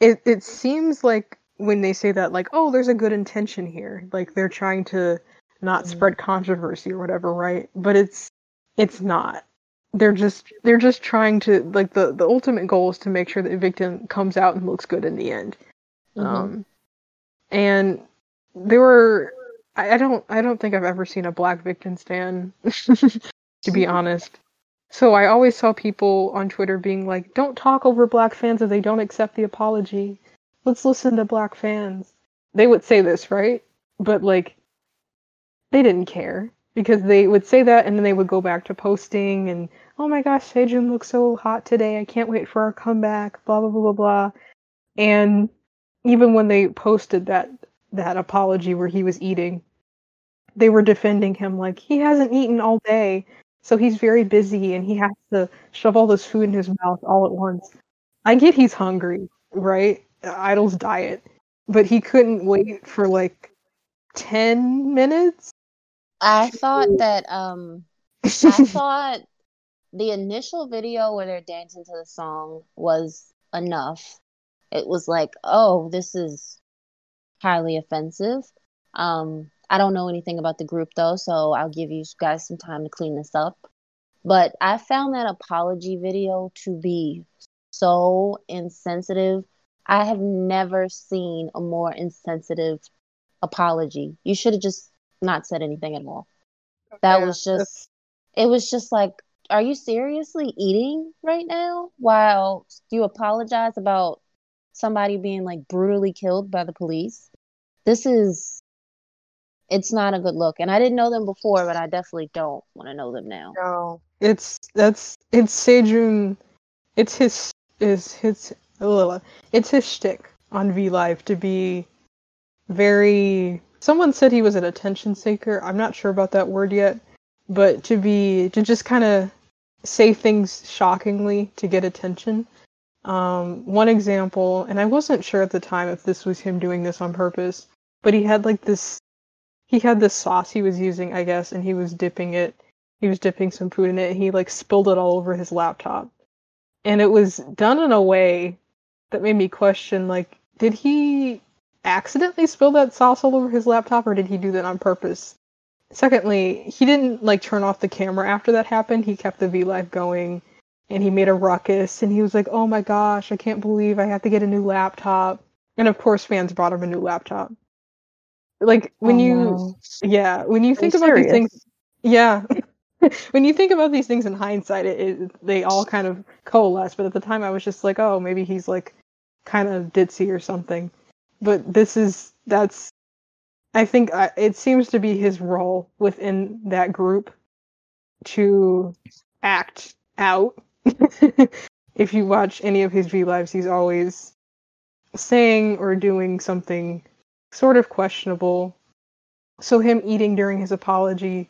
it it seems like when they say that, like, "Oh, there's a good intention here," like they're trying to not Mhm. spread controversy or whatever, right? But it's it's not. They're just they're just trying to like the the ultimate goal is to make sure that the Victon comes out and looks good in the end. Mhm. Um, and there were I, I don't I don't think I've ever seen a black Victon stand, *laughs* to be mm. honest. So I always saw people on Twitter being like, "Don't talk over black fans if they don't accept the apology. Let's listen to black fans." They would say this, right? But like, they didn't care because they would say that and then they would go back to posting and, "Oh my gosh, Sejun looks so hot today. I can't wait for our comeback." Blah blah blah blah blah. And even when they posted that that apology where he was eating, they were defending him like he hasn't eaten all day, so he's very busy and he has to shove all this food in his mouth all at once. I get he's hungry, right? Idol's diet, but he couldn't wait for like ten minutes. I thought that um *laughs* I thought the initial video where they're dancing to the song was enough. It was like, oh, this is highly offensive. Um, I don't know anything about the group though, so I'll give you guys some time to clean this up. But I found that apology video to be so insensitive. I have never seen a more insensitive apology. You should have just not said anything at all. That Yeah, was just it was just like are you seriously eating right now while you apologize about somebody being like brutally killed by the police this is it's not a good look and i didn't know them before but i definitely don't want to know them now No, it's that's it's Sejun. It's his is his ugh, it's his shtick on V Live to be very. Someone said he was an attention seeker. I'm not sure about that word yet, but to be to just kind of say things shockingly to get attention. Um, one example, and I wasn't sure at the time if this was him doing this on purpose, but he had like this he had this sauce he was using, I guess, and he was dipping it. He was dipping some food in it, and he like spilled it all over his laptop. And it was done in a way that made me question like, did he accidentally spill that sauce all over his laptop or did he do that on purpose? Secondly, he didn't like turn off the camera after that happened. He kept the V Live going and he made a ruckus and he was like, "Oh my gosh, I can't believe I have to get a new laptop." And of course, fans brought him a new laptop. Like when Oh, you no. yeah, when you think about these things yeah. *laughs* when you think about these things in hindsight, it, it they all kind of coalesce, but at the time I was just like, "Oh, maybe he's like kind of ditzy or something." But this is that's I think I, it seems to be his role within that group to act out. *laughs* if you watch any of his V lives, he's always saying or doing something sort of questionable. So him eating during his apology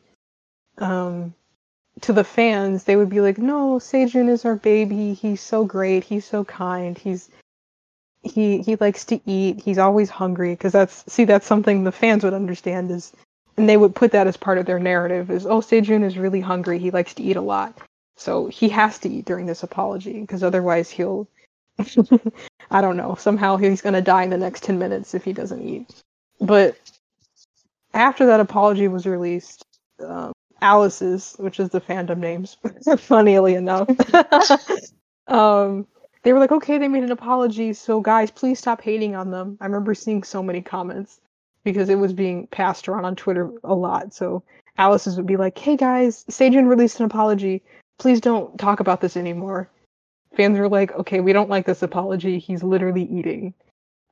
um, to the fans, they would be like, "No, Sejun is our baby. He's so great. He's so kind. He's he he likes to eat. He's always hungry." Because that's see, that's something the fans would understand is, and they would put that as part of their narrative is, "Oh, Sejun is really hungry. He likes to eat a lot." So he has to eat during this apology because otherwise he'll *laughs* I don't know, somehow he's going to die in the next 10 minutes if he doesn't eat. But after that apology was released, um, Alice's, which is the fandom names, *laughs* funnily enough, *laughs* um, they were like, okay, they made an apology, so guys, please stop hating on them. I remember seeing so many comments because it was being passed around on Twitter a lot. So Alice's would be like, hey guys, Sejun released an apology. Please don't talk about this anymore. Fans were like, okay, we don't like this apology. He's literally eating.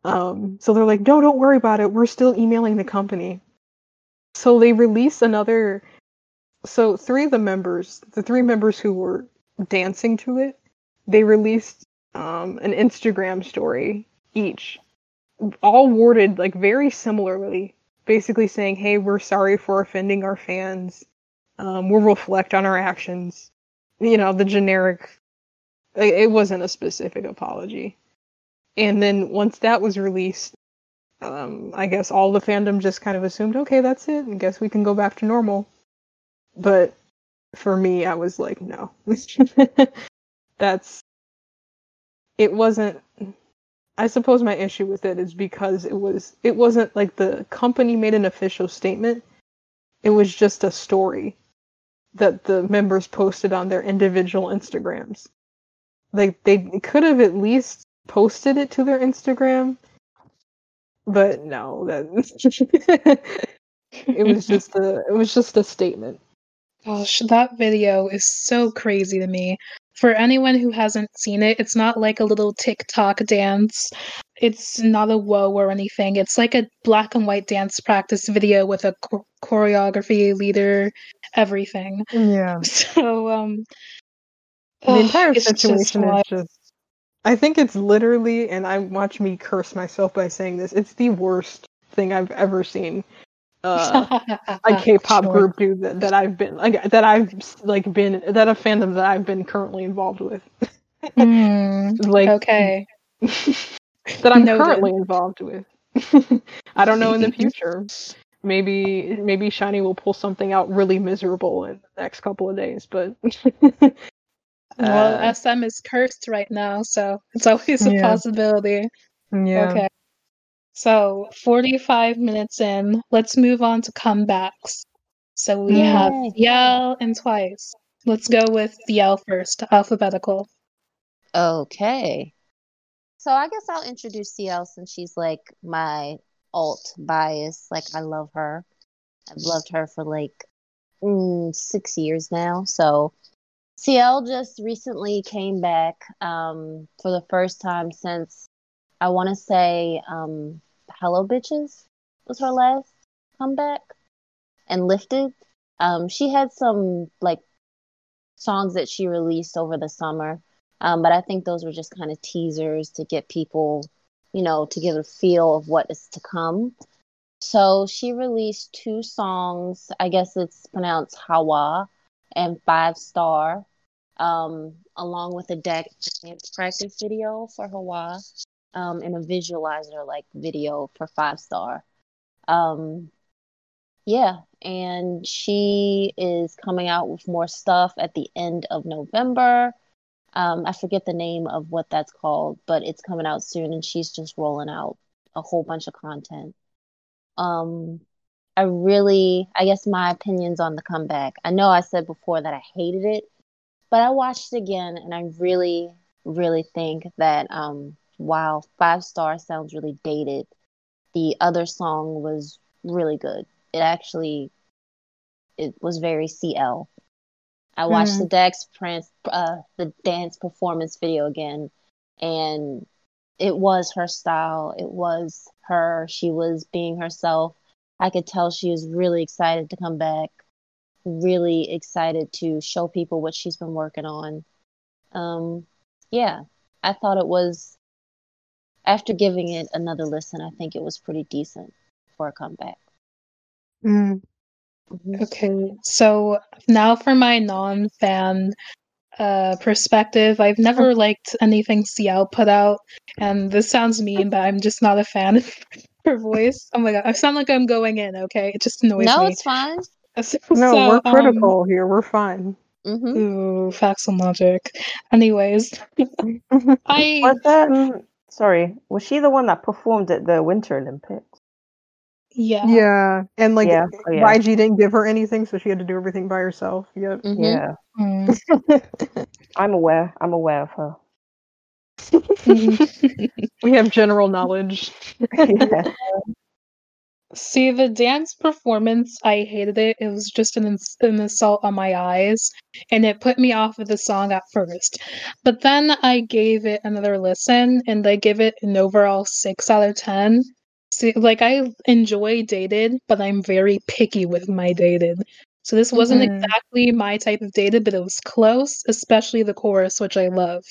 Um, so they're like, no, don't worry about it. We're still emailing the company. So they released another. So three of the members, the three members who were dancing to it, they released um, an Instagram story each, all worded like very similarly, basically saying, "Hey, we're sorry for offending our fans. Um, we'll reflect on our actions." You know, the generic. It wasn't a specific apology. And then once that was released, um, I guess all the fandom just kind of assumed, okay, that's it. and guess we can go back to normal. But for me, I was like, no. *laughs* that's. It wasn't. I suppose my issue with it is because it was. It wasn't like the company made an official statement. It was just a story that the members posted on their individual Instagrams. Like they could have at least posted it to their Instagram, but no, that *laughs* it was *laughs* just a it was just a statement. Gosh, that video is so crazy to me. For anyone who hasn't seen it, it's not like a little TikTok dance. It's not a woe or anything. It's like a black and white dance practice video with a cho- choreography leader, everything. Yeah, *laughs* So, um, the ugh, entire situation is just. I think it's literally, and I watch me curse myself by saying this. It's the worst thing I've ever seen. Uh, a *laughs* K-pop Sure. group do that, that I've been like that I've like been that a fandom that I've been currently involved with. Hmm, *laughs* Like okay. *laughs* that I'm Noted. currently involved with. I don't know in the future. Maybe maybe SHINee will pull something out really miserable in the next couple of days, but Well, uh, SM is cursed right now, so it's always a Yeah. possibility. yeah. Okay. So, 45 minutes in, let's move on to comebacks. So we have Yay. Yell and Twice. Let's go with Yell first, alphabetical. Okay. So I guess I'll introduce CL since she's like my alt bias. Like I love her. I've loved her for like mm, six years now. So CL just recently came back um, for the first time since I want to say um, Hello Bitches was her last comeback and Lifted. Um, she had some like songs that she released over the summer. Um, but I think those were just kind of teasers to get people, you know, to give a feel of what is to come. So she released two songs. I guess it's pronounced Hawa and Five Star, um, along with a deck practice video for Hawa, um, and a visualizer like video for Five Star. Um, yeah, and she is coming out with more stuff at the end of November. Um, I forget the name of what that's called, but it's coming out soon, and she's just rolling out a whole bunch of content. Um, I really, I guess my opinions on the comeback. I know I said before that I hated it, but I watched it again, and I really, really think that um, while Five Star sounds really dated, the other song was really good. It actually, it was very CL. I watched Mm. the Dex Prince, uh, the dance performance video again, and it was her style. It was her. She was being herself. I could tell she was really excited to come back, really excited to show people what she's been working on. Um, yeah, I thought it was, after giving it another listen, I think it was pretty decent for a comeback. Mm. Mhm. Okay, so now for my non-fan uh perspective, I've never liked anything CL put out, and this sounds mean, but I'm just not a fan of *laughs* her voice. Oh my god, I sound like I'm going in. Okay, it just annoys No, me. it's fine. *laughs* So, No, we're um, critical here. We're fine. hmm Ooh, facts and logic. Anyways, *laughs* I Was um sorry, was she the one that performed at the Winter Olympics? yeah. yeah, and like Yeah, oh, yeah. YG didn't give her anything, so she had to do everything by herself. Yep. hmm Yeah, Mm. *laughs* I'm aware. I'm aware of her. *laughs* *laughs* We have general knowledge. yeah. See, the dance performance, I hated it. It was just an, ins- an assault on my eyes, and it put me off of the song at first. But then I gave it another listen, and I give it an overall 6 out of 10. See, like, I enjoy Dated, but I'm very picky with my Dated. So this wasn't Mhm. exactly my type of Dated, but it was close, especially the chorus, which I love.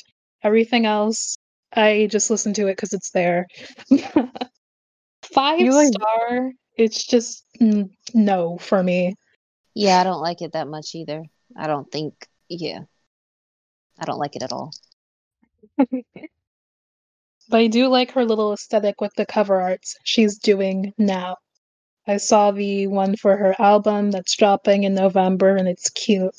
Everything else, I just listen to it because it's there. *laughs* Five like- star, it's just mm, no for me. Yeah, I don't like it that much either. I don't think, yeah, I don't like it at all. *laughs* But I do like her little aesthetic with the cover arts she's doing now. I saw the one for her album that's dropping in November and it's cute.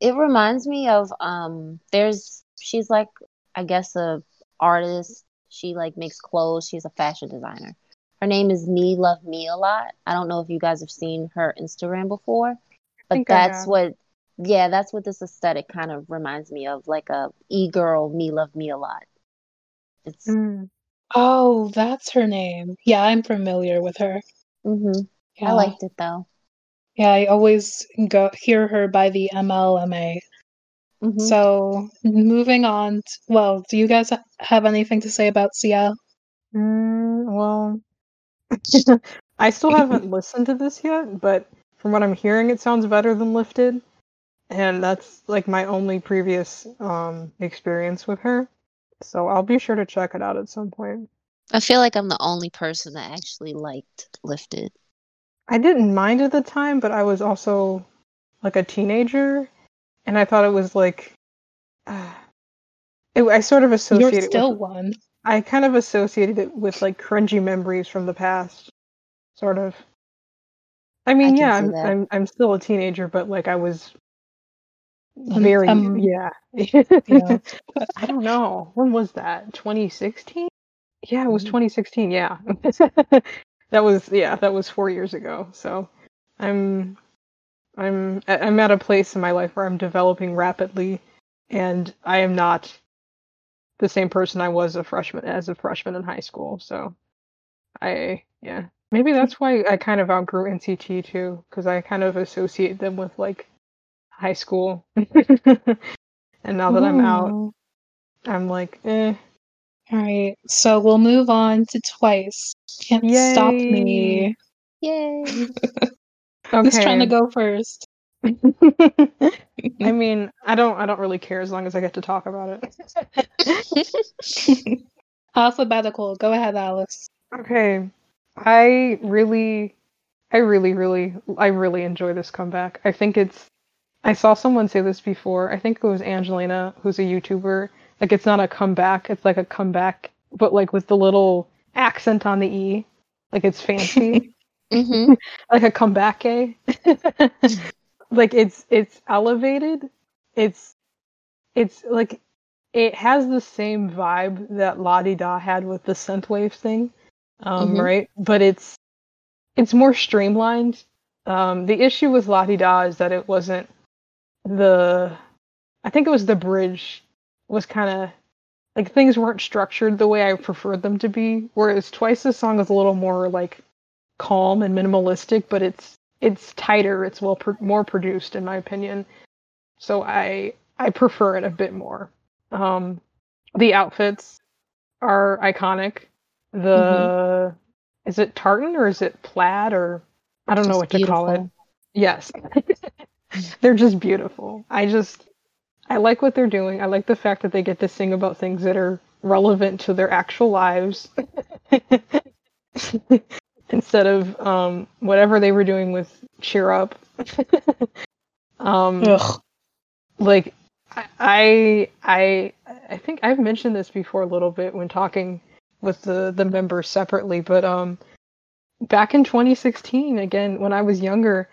It reminds me of um there's she's like I guess a artist. She like makes clothes. She's a fashion designer. Her name is Me Love Me a lot. I don't know if you guys have seen her Instagram before, but that's what yeah, that's what this aesthetic kind of reminds me of, like a e-girl Me Love Me a lot. It's Mm. Oh, that's her name. Yeah, I'm familiar with her. mhm. Yeah. I liked it though. Yeah, I always go hear her by the MLMA. Mhm. So, moving on. t- well, do you guys have anything to say about CL? Mm, well, *laughs* I still haven't *laughs* listened to this yet, but from what I'm hearing, it sounds better than Lifted, and that's like my only previous um experience with her. So I'll be sure to check it out at some point. I feel like I'm the only person that actually liked Lifted. I didn't mind at the time, but I was also like a teenager, and I thought it was like, uh, it, I sort of associated You're it still with, one. I kind of associated it with like cringy memories from the past, sort of. I mean, can yeah, I'm. I'm I'm still a teenager, but like I was Um, very um, yeah. Yeah. *laughs* I don't know when was that? 2016? Yeah, it was Mhm. 2016. Yeah, *laughs* that was yeah, that was four years ago. So I'm I'm I'm at a place in my life where I'm developing rapidly, and I am not the same person I was a freshman as a freshman in high school. So I yeah maybe that's why I kind of outgrew NCT too because I kind of associate them with like high school. *laughs* and now that I'm out, I'm like, eh. All right, so we'll move on to Twice. Can't stop me. Yay! *laughs* Who's trying to go first? *laughs* I mean, I don't I don't really care as long as I get to talk about it. *laughs* Alphabetical. Go ahead, Alice. okay. I really, I really, really, I really enjoy this comeback. I think it's. I saw someone say this before. I think it was Angelina, who's a YouTuber. Like it's not a comeback. It's like a comeback, but like with the little accent on the e. Like it's fancy. *laughs* Mm-hmm. like a comeback eh? *laughs* like it's it's elevated it's it's like it has the same vibe that La Di Da had with the synthwave thing um Mhm. right but it's it's more streamlined um the issue with La Di Da is that it wasn't the i think it was the bridge was kind of like things weren't structured the way i preferred them to be whereas twice this song is a little more like calm and minimalistic but it's it's tighter it's well pro- more produced in my opinion. So i i prefer it a bit more. Um the outfits are iconic. The is it tartan or is it plaid or i don't know what to call it. yes. *laughs* They're just beautiful. I just i like what they're doing. I like the fact that they get to sing about things that are relevant to their actual lives. *laughs* Instead of um whatever they were doing with cheer up. *laughs* Um Ugh. like I I I think I've mentioned this before a little bit when talking with the the members separately, but um back in 2016 again when I was younger,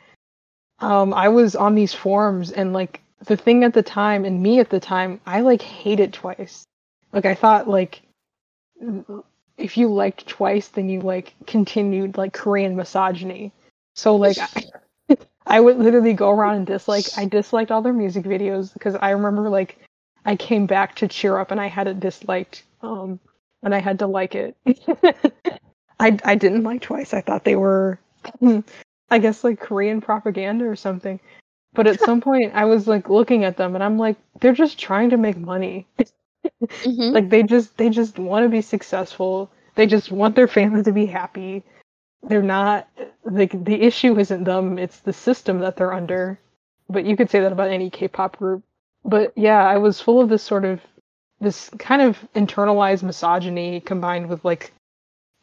um I was on these forums and like the thing at the time and me at the time, I like hated twice. Like I thought like if you liked twice then you like continued like Korean misogyny. So like I, *laughs* I would literally go around and dislike I disliked all their music videos because I remember like I came back to cheer up and I had it disliked um and I had to like it. *laughs* I I didn't like twice. I thought they were *clears throat* I guess like Korean propaganda or something. But at some point I was like looking at them and I'm like they're just trying to make money. Mhm. like they just they just want to be successful. They just want their family to be happy. They're not like the issue isn't them, it's the system that they're under. But you could say that about any K-pop group. But yeah, I was full of this sort of this kind of internalized misogyny combined with like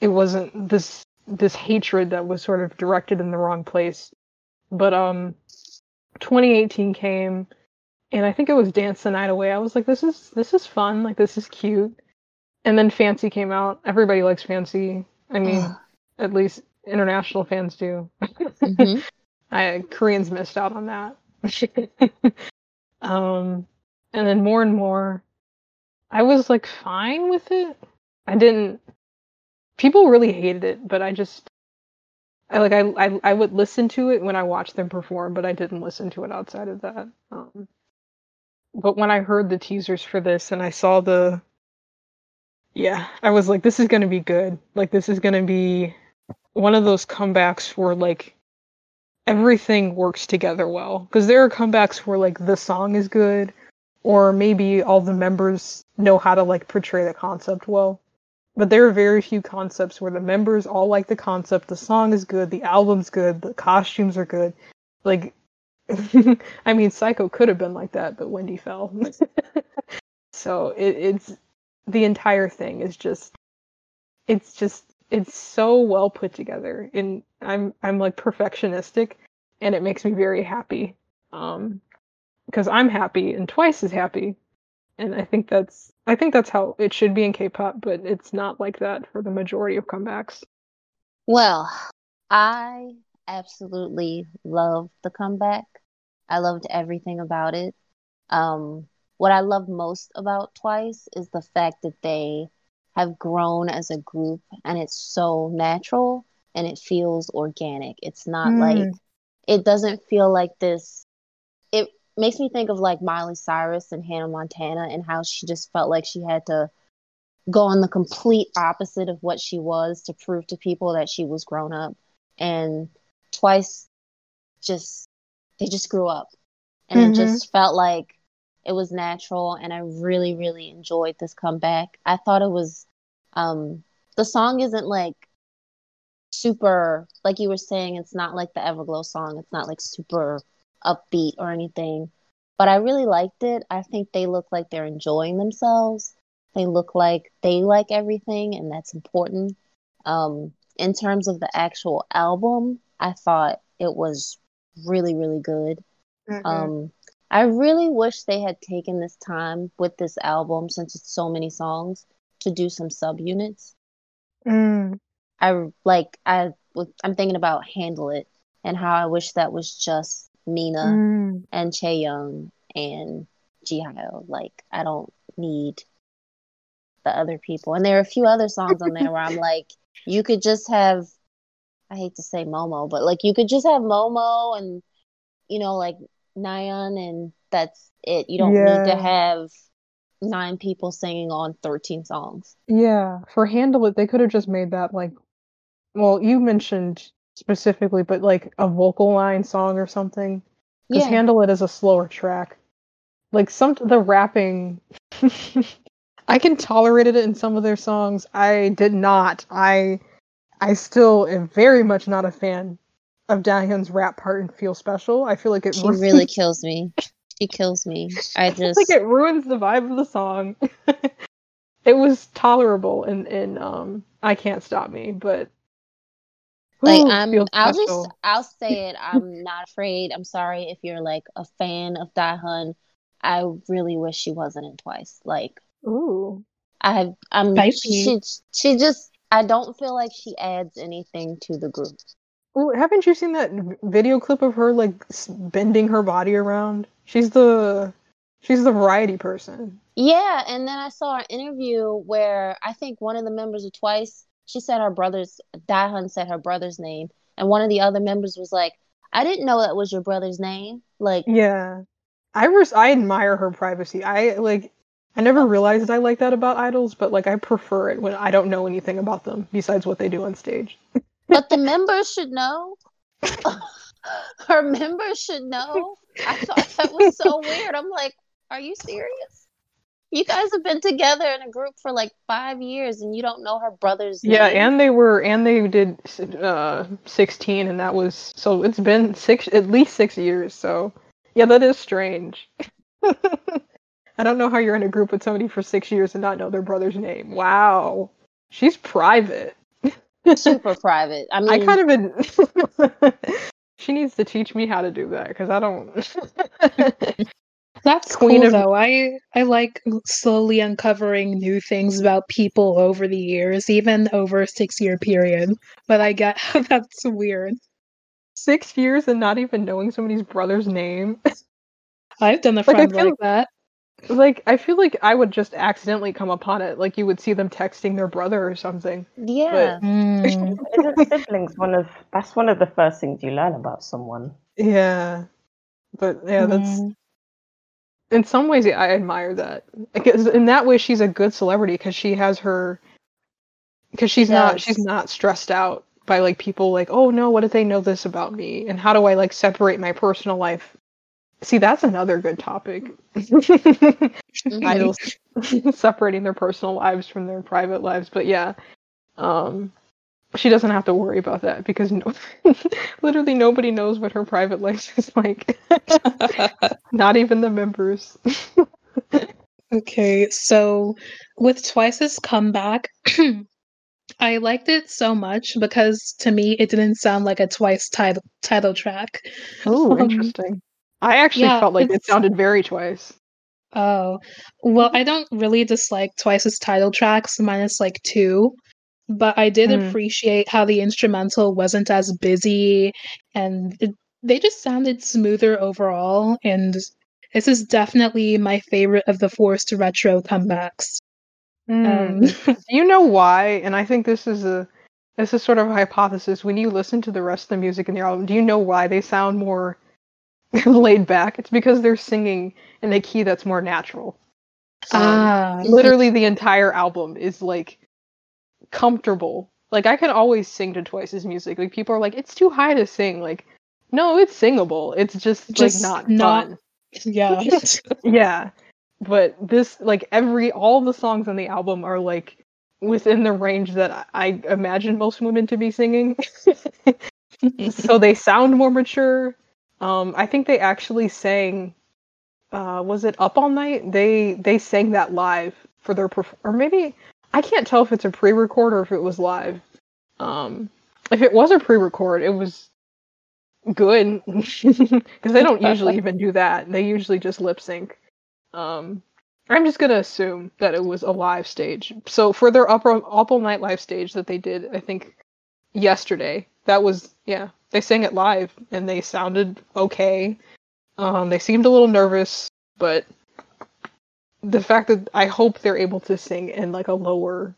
it wasn't this this hatred that was sort of directed in the wrong place. But um 2018 came and I think it was Dance the Night Away. I was like, this is this is fun, like this is cute. And then Fancy came out. Everybody likes Fancy. I mean, Ugh. at least international fans do. Mhm. *laughs* I Koreans missed out on that. *laughs* um, and then more and more, I was like fine with it. I didn't. People really hated it, but I just, I like I I, I would listen to it when I watched them perform, but I didn't listen to it outside of that. Um, but when I heard the teasers for this and I saw the, yeah, I was like, this is gonna be good. Like this is gonna be one of those comebacks where like everything works together well because there are comebacks where like the song is good or maybe all the members know how to like portray the concept well but there are very few concepts where the members all like the concept the song is good the album's good the costumes are good. Like *laughs* i mean psycho could have been like that but wendy fell. *laughs* So it, it's the entire thing is just it's just it's so well put together. And i'm i'm like perfectionistic and it makes me very happy. Um because i'm happy and twice as happy. And i think that's i think that's how it should be in k-pop but it's not like that for the majority of comebacks Well, I absolutely loved the comeback. I loved everything about it. Um, what I love most about Twice is the fact that they have grown as a group and it's so natural and it feels organic. It's not Mm. like, it doesn't feel like this. Makes me think of like Miley Cyrus and Hannah Montana and how she just felt like she had to go on the complete opposite of what she was to prove to people that she was grown up. And twice just they just grew up. And Mhm. it just felt like it was natural and I really, really enjoyed this comeback. I thought it was um the song isn't like super like you were saying, it's not like the Everglow song. It's not like super upbeat or anything. But I really liked it. I think they look like they're enjoying themselves. They look like they like everything, and that's important. Um, in terms of the actual album, I thought it was really, really good. Mhm. Um, I really wish they had taken this time with this album, since it's so many songs, to do some subunits. Mm. I like I I'm thinking about Handle It and how I wish that was just Mina Mm. and Chaeyoung and Jihyo. Like I don't need the other people. And there are a few other songs on there where I'm *laughs* like, you could just have I hate to say Momo, but like you could just have Momo and you know, like Nayeon and that's it. You don't need to have nine people singing on thirteen songs. Yeah, for Handle It, they could have just made that like, well, you mentioned specifically, but like a vocal line song or something. Because Yeah. Handle it as a slower track. Like some the rapping, *laughs* I can tolerate it in some of their songs. I did not. I, I still am very much not a fan of Dahyun's rap part in Feel Special. I feel like it She ruins- really *laughs* kills me. She kills me. I just like it ruins the vibe of the song. *laughs* it was tolerable in in um I Can't Stop Me, but like Ooh, I'm I'll Special. just I'll say it. I'm not afraid. I'm sorry if you're like a fan of Dahyun. I really wish she wasn't in twice. Like Ooh. I I'm Spicy. she she just I don't feel like she adds anything to the group. Well, haven't you seen that video clip of her like bending her body around? She's the she's the variety person. Yeah, and then I saw an interview where I think one of the members of Twice, she said her brother's Dahyun said her brother's name, and one of the other members was like, "I didn't know that was your brother's name." Like, Yeah. I res- I admire her privacy. I like I never realized I like that about idols, but like I prefer it when I don't know anything about them besides what they do on stage. but the members should know. *laughs* her members should know. I thought that was so *laughs* weird. I'm like, are you serious? You guys have been together in a group for like five years, and you don't know her brother's name. Yeah, name. and they were and they did uh 16 and that was so it's been 6 at least 6 years. So yeah, that is strange. *laughs* I don't know how you're in a group with somebody for 6 years and not know their brother's name. Wow. She's private. *laughs* super private. I mean, I kind of been *laughs* She needs to teach me how to do that cuz I don't That's Queen cool of- though. I I like slowly uncovering new things about people over the years, even over a six year period. But I get *laughs* that's weird. 6 years and not even knowing somebody's brother's name. *laughs* I've done a Like, friend feel- like that. like I feel like I would just accidentally come upon it like you would see them texting their brother or something. yeah. *laughs* Mm. Isn't siblings one of that's one of the first things you learn about someone? Yeah. But yeah, that's Mm. In some ways I admire that. Because in that way she's a good celebrity because she has her because she's not she's not stressed out by like people like, "Oh no, what if they know this about me?" and how do I like separate my personal life? See, that's another good topic. *laughs* Mhm. Idols *laughs* separating their personal lives from their private lives, but yeah. Um she doesn't have to worry about that because no, *laughs* literally nobody knows what her private life is like. *laughs* Not even the members. *laughs* Okay, so with Twice's comeback, *clears throat* I liked it so much because to me it didn't sound like a Twice title title track. Oh, Um, interesting. I actually yeah, felt like it sounded very twice. Oh, well, I don't really dislike Twice's title tracks, minus like two, but I did Mm. appreciate how the instrumental wasn't as busy and it, they just sounded smoother overall. And this is definitely my favorite of the forced retro comebacks. Um, *laughs* you know why? And I think this is a this is sort of a hypothesis. When you listen to the rest of the music in the album, do you know why they sound more *laughs* laid back? It's because they're singing in a key that's more natural. Um, ah, literally the entire album is like comfortable. Like I can always sing to Twice's music. Like people are like, it's too high to sing. Like, no, it's singable. It's just, Just like not, not- fun. yeah. *laughs* Yeah. But this like every all the songs on the album are like within the range that I, I imagine most women to be singing. *laughs* so they sound more mature. Um, I think they actually sang. Uh, was it Up All Night? They they sang that live for their perf- or maybe I can't tell if it's a pre-record or if it was live. Um, if it was a pre-record, it was good *laughs* because they don't usually even do that. They usually just lip sync. Um, I'm just gonna assume that it was a live stage. So for their up all night live stage that they did, I think yesterday, that was yeah, they sang it live and they sounded okay. Um, they seemed a little nervous, but the fact that I hope they're able to sing in like a lower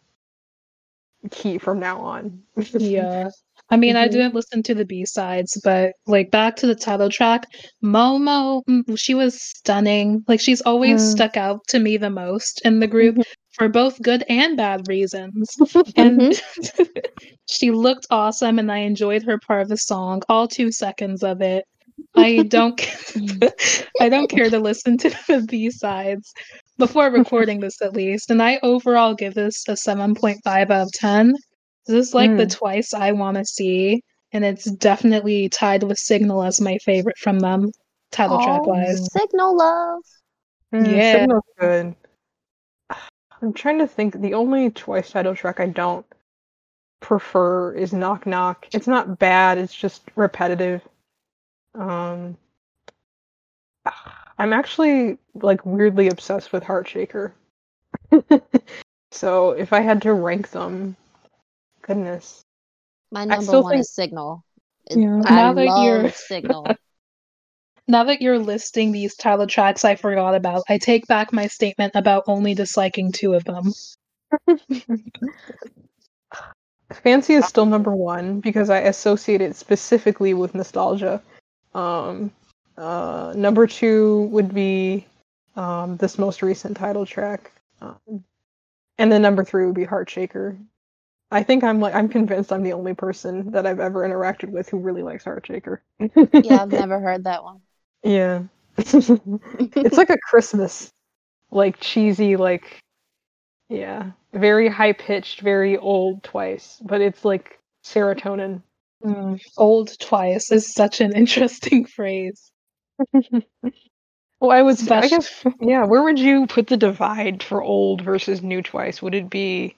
key from now on. *laughs* yeah. I mean, I Mhm. didn't listen to the B sides, but like back to the title track, Momo, mm, she was stunning. Like she's always Mm. stuck out to me the most in the group for both good and bad reasons. *laughs* And Mm-hmm. *laughs* she looked awesome, and I enjoyed her part of the song, all two seconds of it. I don't, I don't care to listen to the B sides before recording this at least, and I overall give this a seven point five out of ten. This is like the Mm. twice I want to see, and it's definitely tied with Signal as my favorite from them, title track Oh, wise. Signal love. Mm, Yeah. Signal's good. *sighs* I'm trying to think. The only Twice title track I don't prefer is Knock Knock. It's not bad. It's just repetitive. Um, *sighs* I'm actually like weirdly obsessed with Heartshaker. *laughs* so if I had to rank them, goodness. My number still one think- is Signal. Yeah. I Now that love you're- Signal. *laughs* Now that you're listing these title tracks I forgot about, I take back my statement about only disliking two of them. *laughs* Fancy is still number one because I associate it specifically with nostalgia. Um, uh, number two would be um, this most recent title track, um, and then number three would be Heartshaker. I think I'm like I'm convinced I'm the only person that I've ever interacted with who really likes Heartshaker. yeah, I've *laughs* never heard that one. yeah. *laughs* it's like a Christmas, like cheesy, like yeah, very high pitched, very old twice, but it's like serotonin. Mm, Old twice is such an *laughs* interesting phrase. Well, I would, I guess, yeah. Where would you put the divide for old versus new twice? Would it be?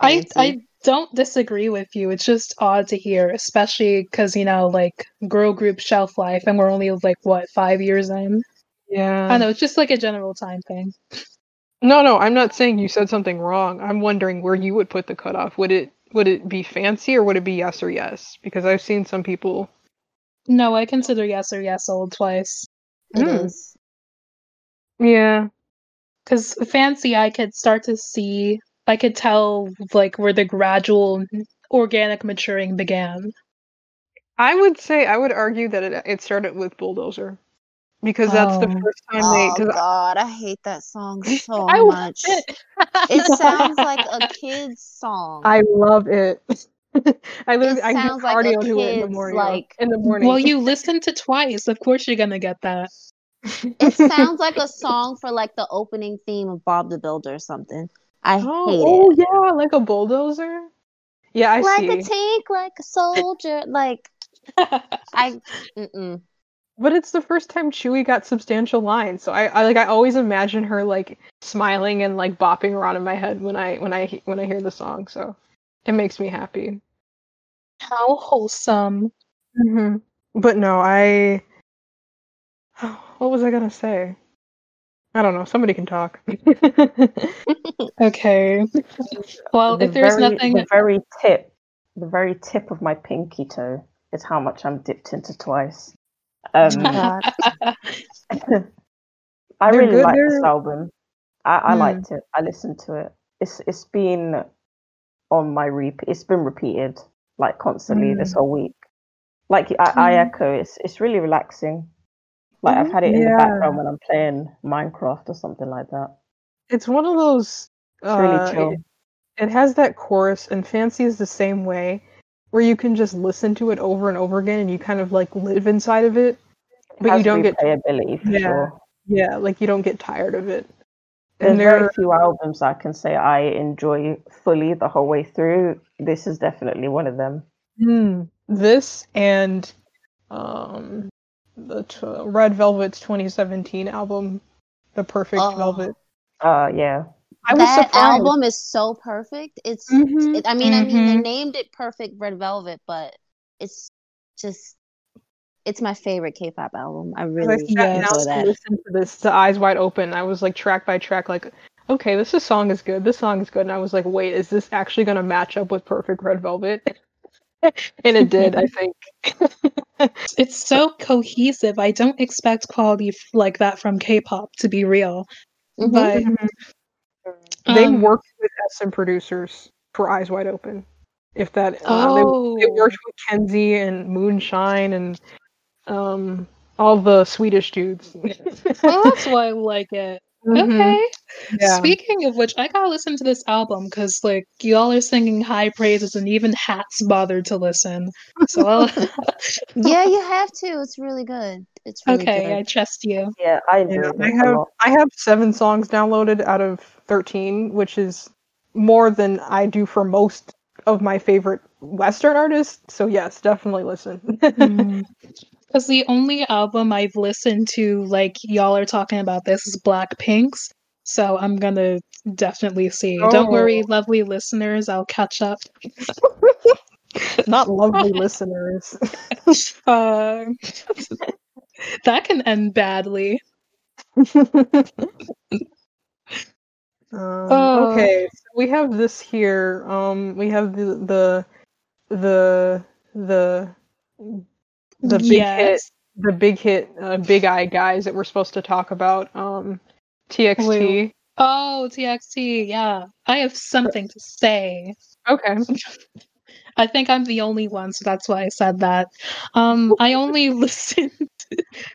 I I don't disagree with you. It's just odd to hear, especially because you know, like girl group shelf life, and we're only like what five years in. Yeah. I know it's just like a general time thing. No, no, I'm not saying you said something wrong. I'm wondering where you would put the cutoff. Would it would it be fancy or would it be yes or yes? Because I've seen some people. No, I consider yes or yes old twice. It Mm. is. Yeah. Because fancy, I could start to see, I could tell like where the gradual organic maturing began. I would say I would argue that it it started with Bulldozer. Because that's the Oh. first time Oh they. Cause God, I hate that song *laughs* so I love much. it. It sounds like a *laughs* kid's song. I love it. *laughs* I literally It I do sounds like a cardio to it in the morning. like- in the morning. Well, you listen to twice. Of course, you're gonna get that. It *laughs* sounds like a song for like the opening theme of Bob the Builder or something. I oh, hate oh it. yeah, like a bulldozer. Yeah, I like see. a tank, like a soldier. Like I, mm-mm. But it's the first time Chewie got substantial lines, so I, I like I always imagine her like smiling and like bopping around in my head when I when I when I hear the song. So it makes me happy. How wholesome. hmm But no, I. *sighs* What was I gonna say? I don't know. Somebody can talk. *laughs* Okay. Well, the if there's very, nothing, the very tip, the very tip of my pinky toe is how much I'm dipped into twice. Um, *laughs* *laughs* I really good, like this album. I, I Hmm. liked it. I listened to it. It's it's been on my repeat. It's been repeated like constantly this whole week. Like I, I Mm. echo. It's it's really relaxing. Like I've had it in Yeah. the background when I'm playing Minecraft or something like that. it's one of those. It's really uh, chill. it, it has that chorus, and Fancy is the same way, where you can just listen to it over and over again, and you kind of like live inside of it, but you Has don't get Yeah. sure. yeah, like you don't get tired of it. There's And very there, few albums I can say I enjoy fully the whole way through. This is definitely one of them. Hmm. this and um the t- Red Velvet's 2017 album, The Perfect Oh. Velvet. Uh, yeah. I was that surprised. album is so perfect. It's Mhm, it, I mean, I mean they mhm. named it Perfect Red Velvet, but it's just it's my favorite K-pop album. I As I really sat enjoy to that. listen to this the Eyes Wide Open, I was like track by track, like, okay, this is song is good. This song is good, and I was like, wait, is this actually gonna match up with Perfect Red Velvet? *laughs* and it did, I think. *laughs* It's so cohesive. I don't expect quality f- like that from K-pop to be real. Mhm. But they Um, worked with SM producers for Eyes Wide Open. If that, uh, they, oh, they worked with Kenzie and Moonshine and um all the Swedish dudes. *laughs* well, that's why I like it. Mhm, Okay. Yeah. Speaking of which, I gotta listen to this album because like y'all are singing high praises, and even Hats bothered to listen. So I'll... *laughs* *laughs* Yeah, you have to. It's really good. It's really okay, good. I trust you. Yeah, I Yeah, I have. I have seven songs downloaded out of thirteen, which is more than I do for most of my favorite Western artists. So yes, definitely listen. Because the only album I've listened to, like y'all are talking about this, is Blackpink's. So I'm gonna definitely see. Don't worry, Oh. lovely listeners. I'll catch up. *laughs* Not lovely *laughs* listeners. Uh, that can end badly. Um, Oh. okay, so we have this here. Um, we have the the the the the big hit, the big hit, uh, big eye guys that we're supposed to talk about. Um, TXT. Wait. Oh, TXT. Yeah, I have something to say. Okay. *laughs* I think I'm the only one, so that's why I said that. Um, I only *laughs* listened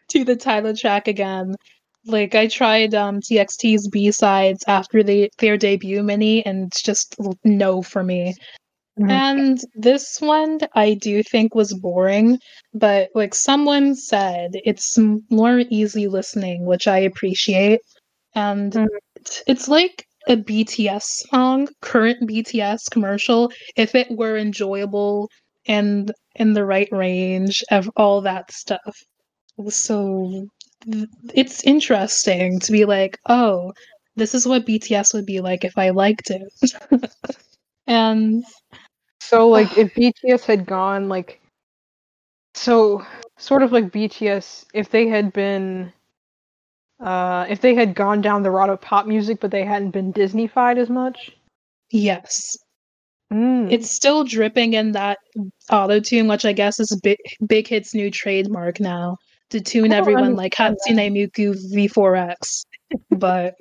to the title track again. Like I tried um TXT's B sides after they their debut mini, and it's just no for me. Mhm. And this one I do think was boring, but like someone said, it's more easy listening, which I appreciate. And Mhm. it's, it's like a BTS song, current BTS commercial, if it were enjoyable and in the right range of all that stuff. So it's interesting to be like, oh, this is what BTS would be like if I liked it. *laughs* and So like if *sighs* BTS had gone like so sort of like BTS if they had been uh if they had gone down the route of pop music but they hadn't been Disneyfied as much. yes, Mm. it's still dripping in that auto tune, which I guess is Big, Big Hit's new trademark now to tune everyone like Hatsune Miku V4X. but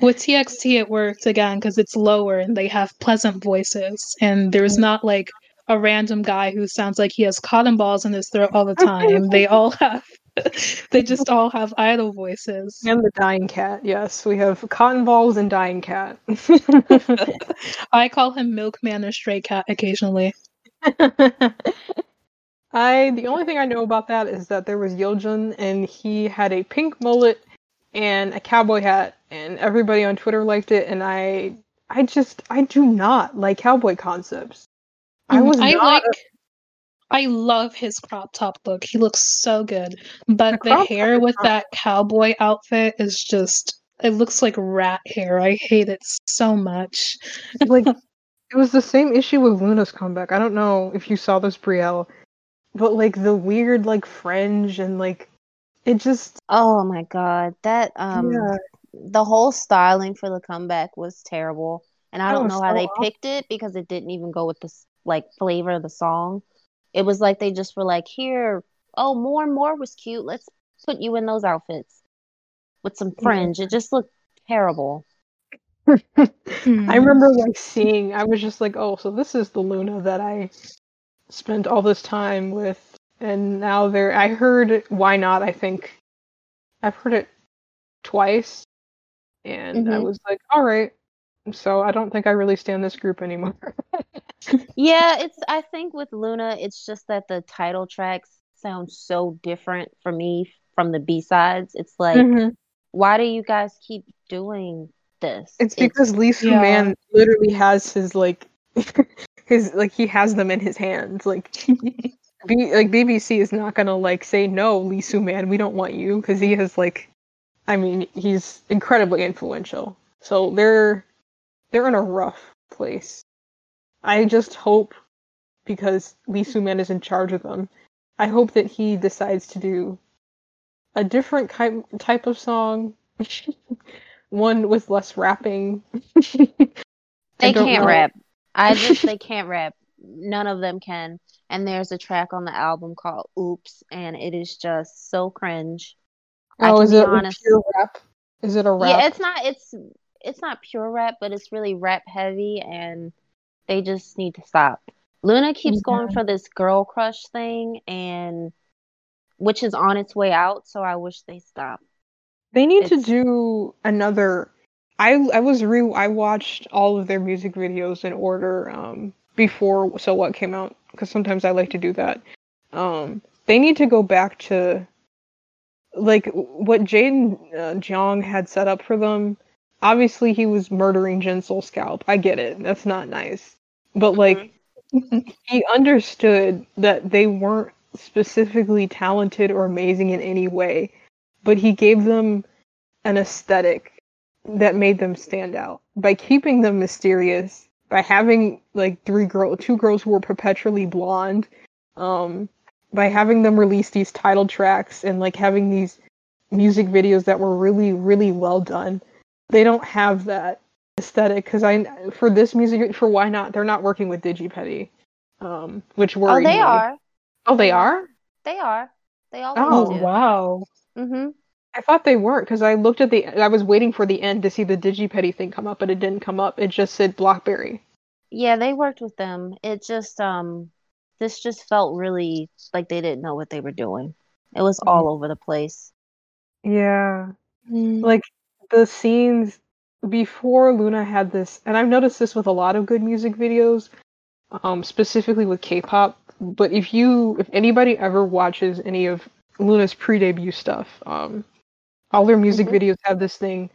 with TXT, it worked again because it's lower and they have pleasant voices, and there's mm-hmm. not like a random guy who sounds like he has cotton balls in his throat all the *laughs* time. they all have, *laughs* they just all have idol voices. and the dying cat. Yes, we have cotton balls and dying cat. *laughs* I call him Milkman or Stray Cat occasionally. I the only thing I know about that is that there was Yeonjun and he had a pink mullet and a cowboy hat and everybody on Twitter liked it and I I just I do not like cowboy concepts. I Mhm. was I like. a- I love his crop top look. He looks so good. But The the, hair with that cowboy outfit is just. It looks like rat hair. I hate it so much. like it was the same issue with LOONA's comeback. I don't know if you saw this Brielle, but like the weird like fringe and like it just Oh my god, that um yeah. the whole styling for the comeback was terrible. And I don't know how so they awful. picked it because it didn't even go with the like flavor of the song. It was like they just were like, "Here, oh, more and more was cute. Let's put you in those outfits with some fringe." It just looked terrible. *laughs* I remember *laughs* like seeing I was just like, oh, so this is the LOONA that I spent all this time with and now there I heard why not, I think. I've heard it twice and I Mhm. was like, all right. So I don't think I really stand this group anymore. *laughs* Yeah, it's I think with LOONA, it's just that the title tracks sound so different for me from the B-sides. It's like, Mhm. why do you guys keep doing this? It's because Lee Soo Yeah. Man literally has his like *laughs* his like he has them in his hands. Like *laughs* B- like BBC is not gonna like say no, Lee Soo Man, we don't want you because he has like, I mean, he's incredibly influential. So they're they're in a rough place. I just hope because Lee Soo-man is in charge of them. I hope that he decides to do a different type type of song, *laughs* one with less rapping. *laughs* they can't know. rap. I just *laughs* they can't rap. None of them can. And there's a track on the album called "Oops," and it is just so cringe. Oh, is it honest. pure rap? Is it a rap? Yeah, it's not. It's it's not pure rap, but it's really rap heavy, and they just need to stop. LOONA keeps mm-hmm. going for this girl crush thing, and which is on its way out. So I wish they stop. They need it's... to do another. I I was re I watched all of their music videos in order um, before So What came out because sometimes I like to do that. Um, they need to go back to like what Jaden uh, Jong had set up for them. Obviously, he was murdering Jinsoul Scalp. I get it. That's not nice. But like, mm-hmm. he understood that they weren't specifically talented or amazing in any way, but he gave them an aesthetic that made them stand out by keeping them mysterious by having like three girl two girls who were perpetually blonde um by having them release these title tracks and like having these music videos that were really really well done they don't have that aesthetic because i for this music for why not they're not working with Digipedi um which were oh they me. are. Oh they are? they are. They all oh wow. Mm-hmm I thought they weren't because I looked at the. I was waiting for the end to see the Digipedi thing come up, but it didn't come up. It just said BlockBerry. Yeah, they worked with them. It just um, this just felt really like they didn't know what they were doing. It was mm. all over the place. Yeah, mm. like the scenes before LOONA had this, and I've noticed this with a lot of good music videos, um, specifically with K-pop. But if you, if anybody ever watches any of LOONA's pre-debut stuff, um, all their music mm-hmm. videos have this thing.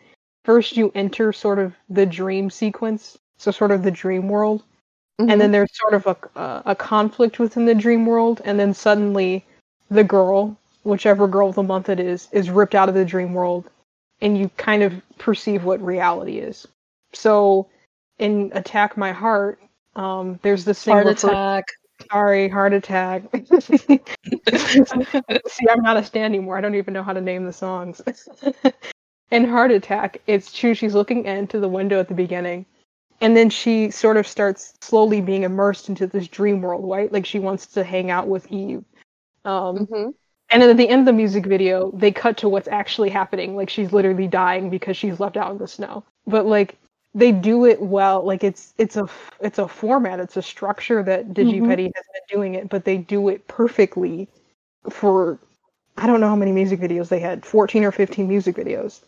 First, you enter sort of the dream sequence, so sort of the dream world, mm-hmm. and then mm-hmm. there's sort of a uh, a conflict within the dream world, and then suddenly, the girl, whichever girl of the month it is, is ripped out of the dream world, and you kind of perceive what reality is. So, in Attack My Heart, um, there's this thing. Heart attack. Sorry, heart attack. *laughs* See, I'm not a stand anymore. I don't even know how to name the songs. *laughs* in Heart Attack, it's true she's looking into the window at the beginning. And then she sort of starts slowly being immersed into this dream world, right? Like she wants to hang out with Yves. Um, mm-hmm. And then at the end of the music video, they cut to what's actually happening. Like she's literally dying because she's left out in the snow. But like they do it well. Like it's it's a it's a format, it's a structure that Digipedi mm-hmm. has been doing it, but they do it perfectly for I don't know how many music videos they had, 14 or 15 music videos.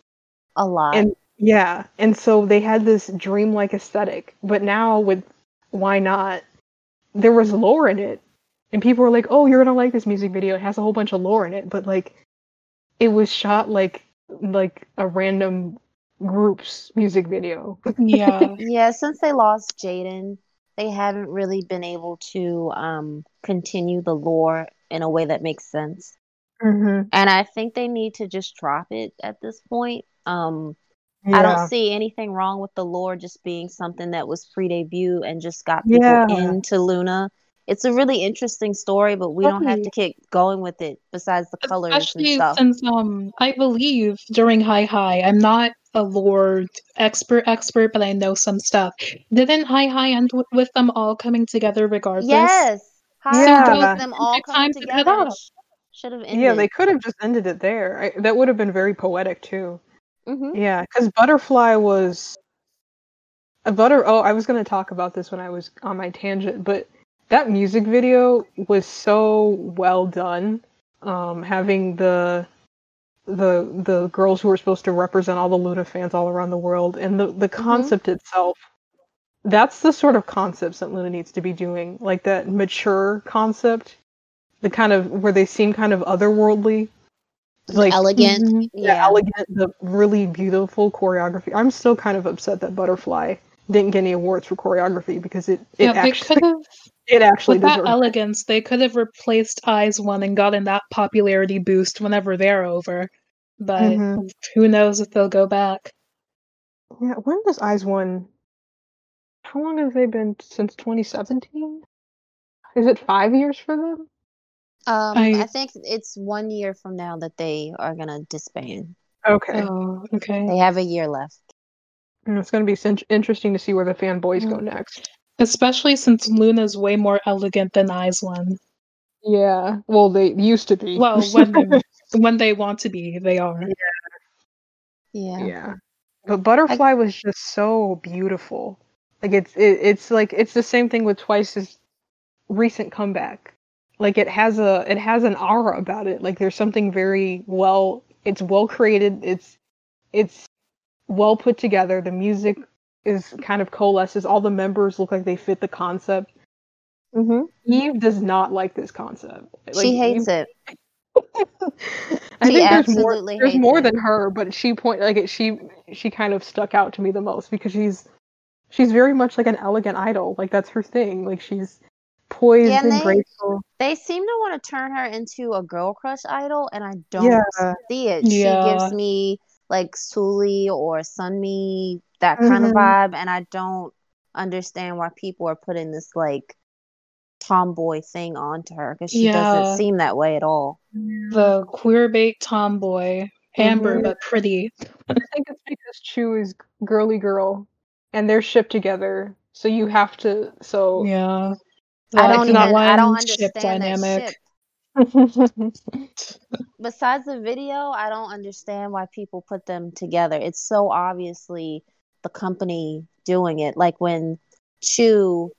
A lot. And yeah, and so they had this dreamlike aesthetic, but now with why not there was lore in it. And people were like, "Oh, you're to like this music video. It has a whole bunch of lore in it." But like it was shot like like a random group's music video. yeah. *laughs* Yeah, since they lost Jaden, they haven't really been able to um, continue the lore in a way that makes sense. Mm-hmm. And I think they need to just drop it at this point. Um, yeah. I don't see anything wrong with the lore just being something that was pre debut and just got people yeah. into LOONA. it's a really interesting story, but we don't have to keep going with it. Besides the colors Especially and stuff. Since um, I believe during Hi High, I'm not a lore expert expert, but I know some stuff. Didn't Hi High end w- with them all coming together regardless? Yes. Hi yeah. them all coming together. Should have ended. Yeah, they could have just ended it there. I, that would have been very poetic too. Mm-hmm. Yeah, because Butterfly was a butter. Oh, I was going to talk about this when I was on my tangent, but that music video was so well done. Um, having the the the girls who are supposed to represent all the LOONA fans all around the world, and the the mm-hmm. concept mm-hmm. itself. That's the sort of concepts that LOONA needs to be doing, like that mature concept, the kind of where they seem kind of otherworldly, like elegant, mm-hmm, yeah. yeah, elegant, the really beautiful choreography. I'm still kind of upset that Butterfly didn't get any awards for choreography because it it yeah, actually *laughs* it actually with that elegance, they could have replaced IZ*ONE and gotten that popularity boost whenever they're over. But mm-hmm. who knows if they'll go back? Yeah, when does IZ*ONE? how long have they been since 2017? Is it five years for them? Um, I- I think it's one year from now that they are gonna disband. Okay. Oh, okay. They have a year left. And it's going to be sin- interesting to see where the fanboys go next. Especially since LOONA's way more elegant than IZ*ONE. Yeah. Well, they used to be. Well, when *laughs* they, when they want to be, they are. Yeah. yeah. But Butterfly was just so beautiful. Like it's it, it's like it's the same thing with Twice's recent comeback. Like it has a it has an aura about it. Like there's something very well it's well created. It's it's well put together. The music is kind of coalesces. All the members look like they fit the concept. Mm-hmm. Yves does not like this concept. Like, she hates it. I She think there's more. There's more it. than her, but she point like it, she she kind of stuck out to me the most because she's she's very much like an elegant idol. Like that's her thing. Like she's poised Yeah, and and they- graceful. They seem to want to turn her into a girl crush idol, and I don't Yeah. see it. Yeah. She gives me like Sulli or Sunmi, that kind of Mhm. vibe, and I don't understand why people are putting this like tomboy thing onto her because she Yeah. doesn't seem that way at all. The queer bait tomboy, Amber, Mhm. but pretty. I think it's because Chuu is girly girl, and they're shipped together. So you have to. So Yeah. I don't it's not even. I don't one ship understand that dynamic. ship. *laughs* Besides the video, I don't understand why people put them together. It's so obviously the company doing it. Like when Chuu,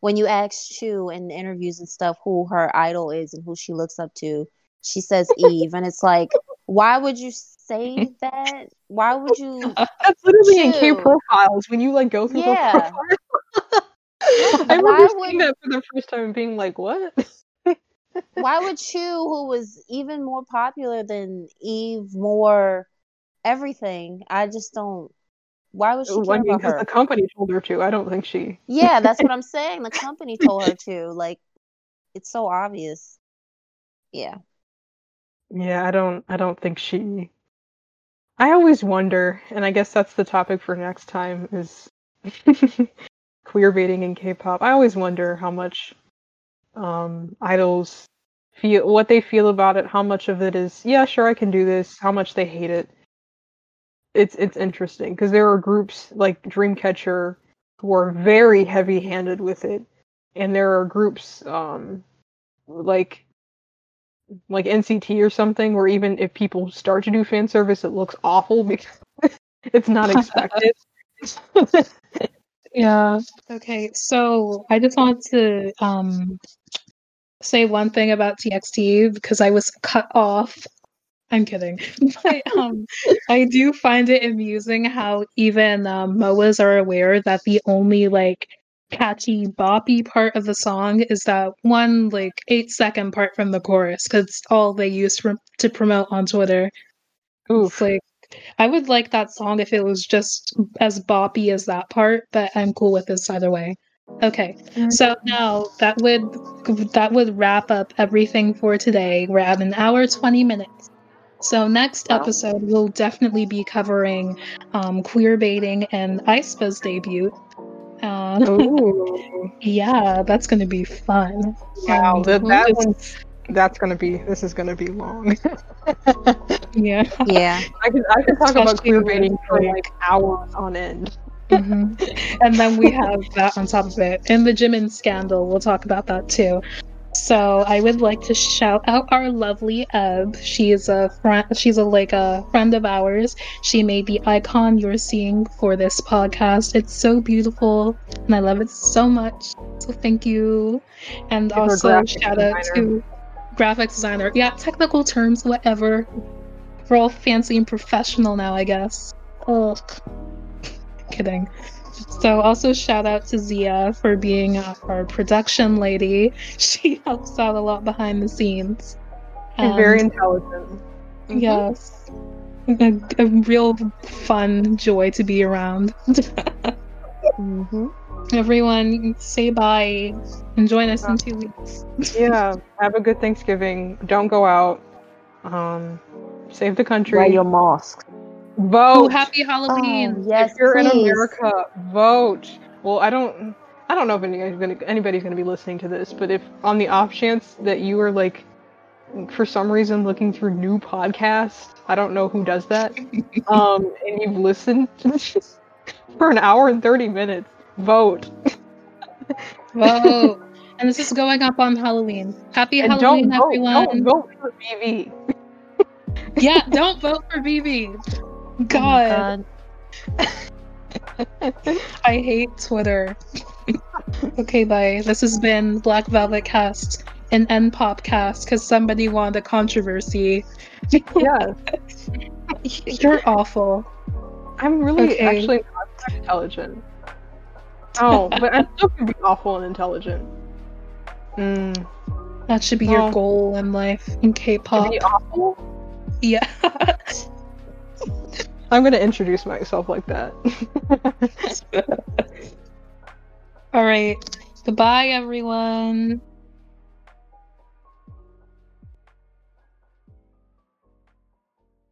when you ask Chuu in interviews and stuff who her idol is and who she looks up to, she says *laughs* Yves, and it's like, why would you say that? Why would you? *laughs* That's literally in K profiles when you like go through *laughs* Yeah. I Why remember would- seeing that for the first time and being like, "What?" Why would Chuu, who was even more popular than Yves, more everything? I just don't. Why was she I mean, about because her? the company told her to. I don't think she. *laughs* Yeah, that's what I'm saying. The company told her to. Like, it's so obvious. Yeah. Yeah, I don't. I don't think she. I always wonder, and I guess that's the topic for next time is *laughs* queer baiting in K-pop. I always wonder how much um, idols feel, what they feel about it, how much of it is, yeah, sure, I can do this, how much they hate it. It's it's interesting because there are groups like Dreamcatcher who are very heavy-handed with it, and there are groups um, like like NCT or something, where even if people start to do fan service, it looks awful because *laughs* it's not expected. *laughs* Yeah. Okay. So I just wanted to um say one thing about TXT because I was cut off. I'm kidding. *laughs* *laughs* But um I do find it amusing how even um MOAs are aware that the only like catchy boppy part of the song is that one like eight second part from the chorus because it's all they use to, to promote on Twitter. It's like I would like that song if it was just as boppy as that part, but I'm cool with this either way. Okay, so now that would that would wrap up everything for today. We're at an hour twenty minutes. So next Wow. episode we'll definitely be covering um, queer baiting and Aespa's debut. Uh, Ooh. *laughs* yeah, that's gonna be fun. Wow, And that, we'll just- one's that's gonna be this is gonna be long. *laughs* yeah. Yeah. I can I can talk about queer baiting for like- like hours on end. Mhm. And then we have that on top of it. And the Jimin scandal, we'll talk about that too. So I would like to shout out our lovely Eb. She is a friend. She's a like a friend of ours. She made the icon you're seeing for this podcast. It's so beautiful, and I love it so much. So thank you. And our also shout out designer. to graphics designer. Yeah, technical terms, whatever. We're all fancy and professional now, I guess. Ugh. Kidding. So also shout out to Zia for being uh, our production lady. *laughs* She helps out a lot behind the scenes. She's very intelligent. yes. A, a real fun joy to be around. hmm *laughs* Everyone, say bye and join us in two weeks. *laughs* Yeah. Have a good Thanksgiving. Don't go out. Um save the country. Wear your mask. Vote. Oh, happy Halloween! Oh, yes, if you're in. America, vote. well, I don't. I don't know if anybody's gonna anybody's gonna be listening to this, but if on the off chance that you are like, for some reason looking through new podcasts, I don't know who does that, *laughs* um, and you've listened *laughs* for an hour and thirty minutes, vote. Whoa. *laughs* and this is going up on Halloween. Happy And Halloween, don't vote, everyone. don't vote for BB. yeah, don't vote for BB. Oh God, *laughs* I hate Twitter. okay, bye. This has been Black Velvet Cast, an N pop cast, because somebody wanted a controversy. yeah, *laughs* You're awful. I'm really Okay. actually not that intelligent. *laughs* Oh, but I'm still can be awful and intelligent. Mm, That should be your goal in life in K-pop. be awful? Yeah. I'm gonna introduce myself like that. *laughs* All right. Goodbye, everyone.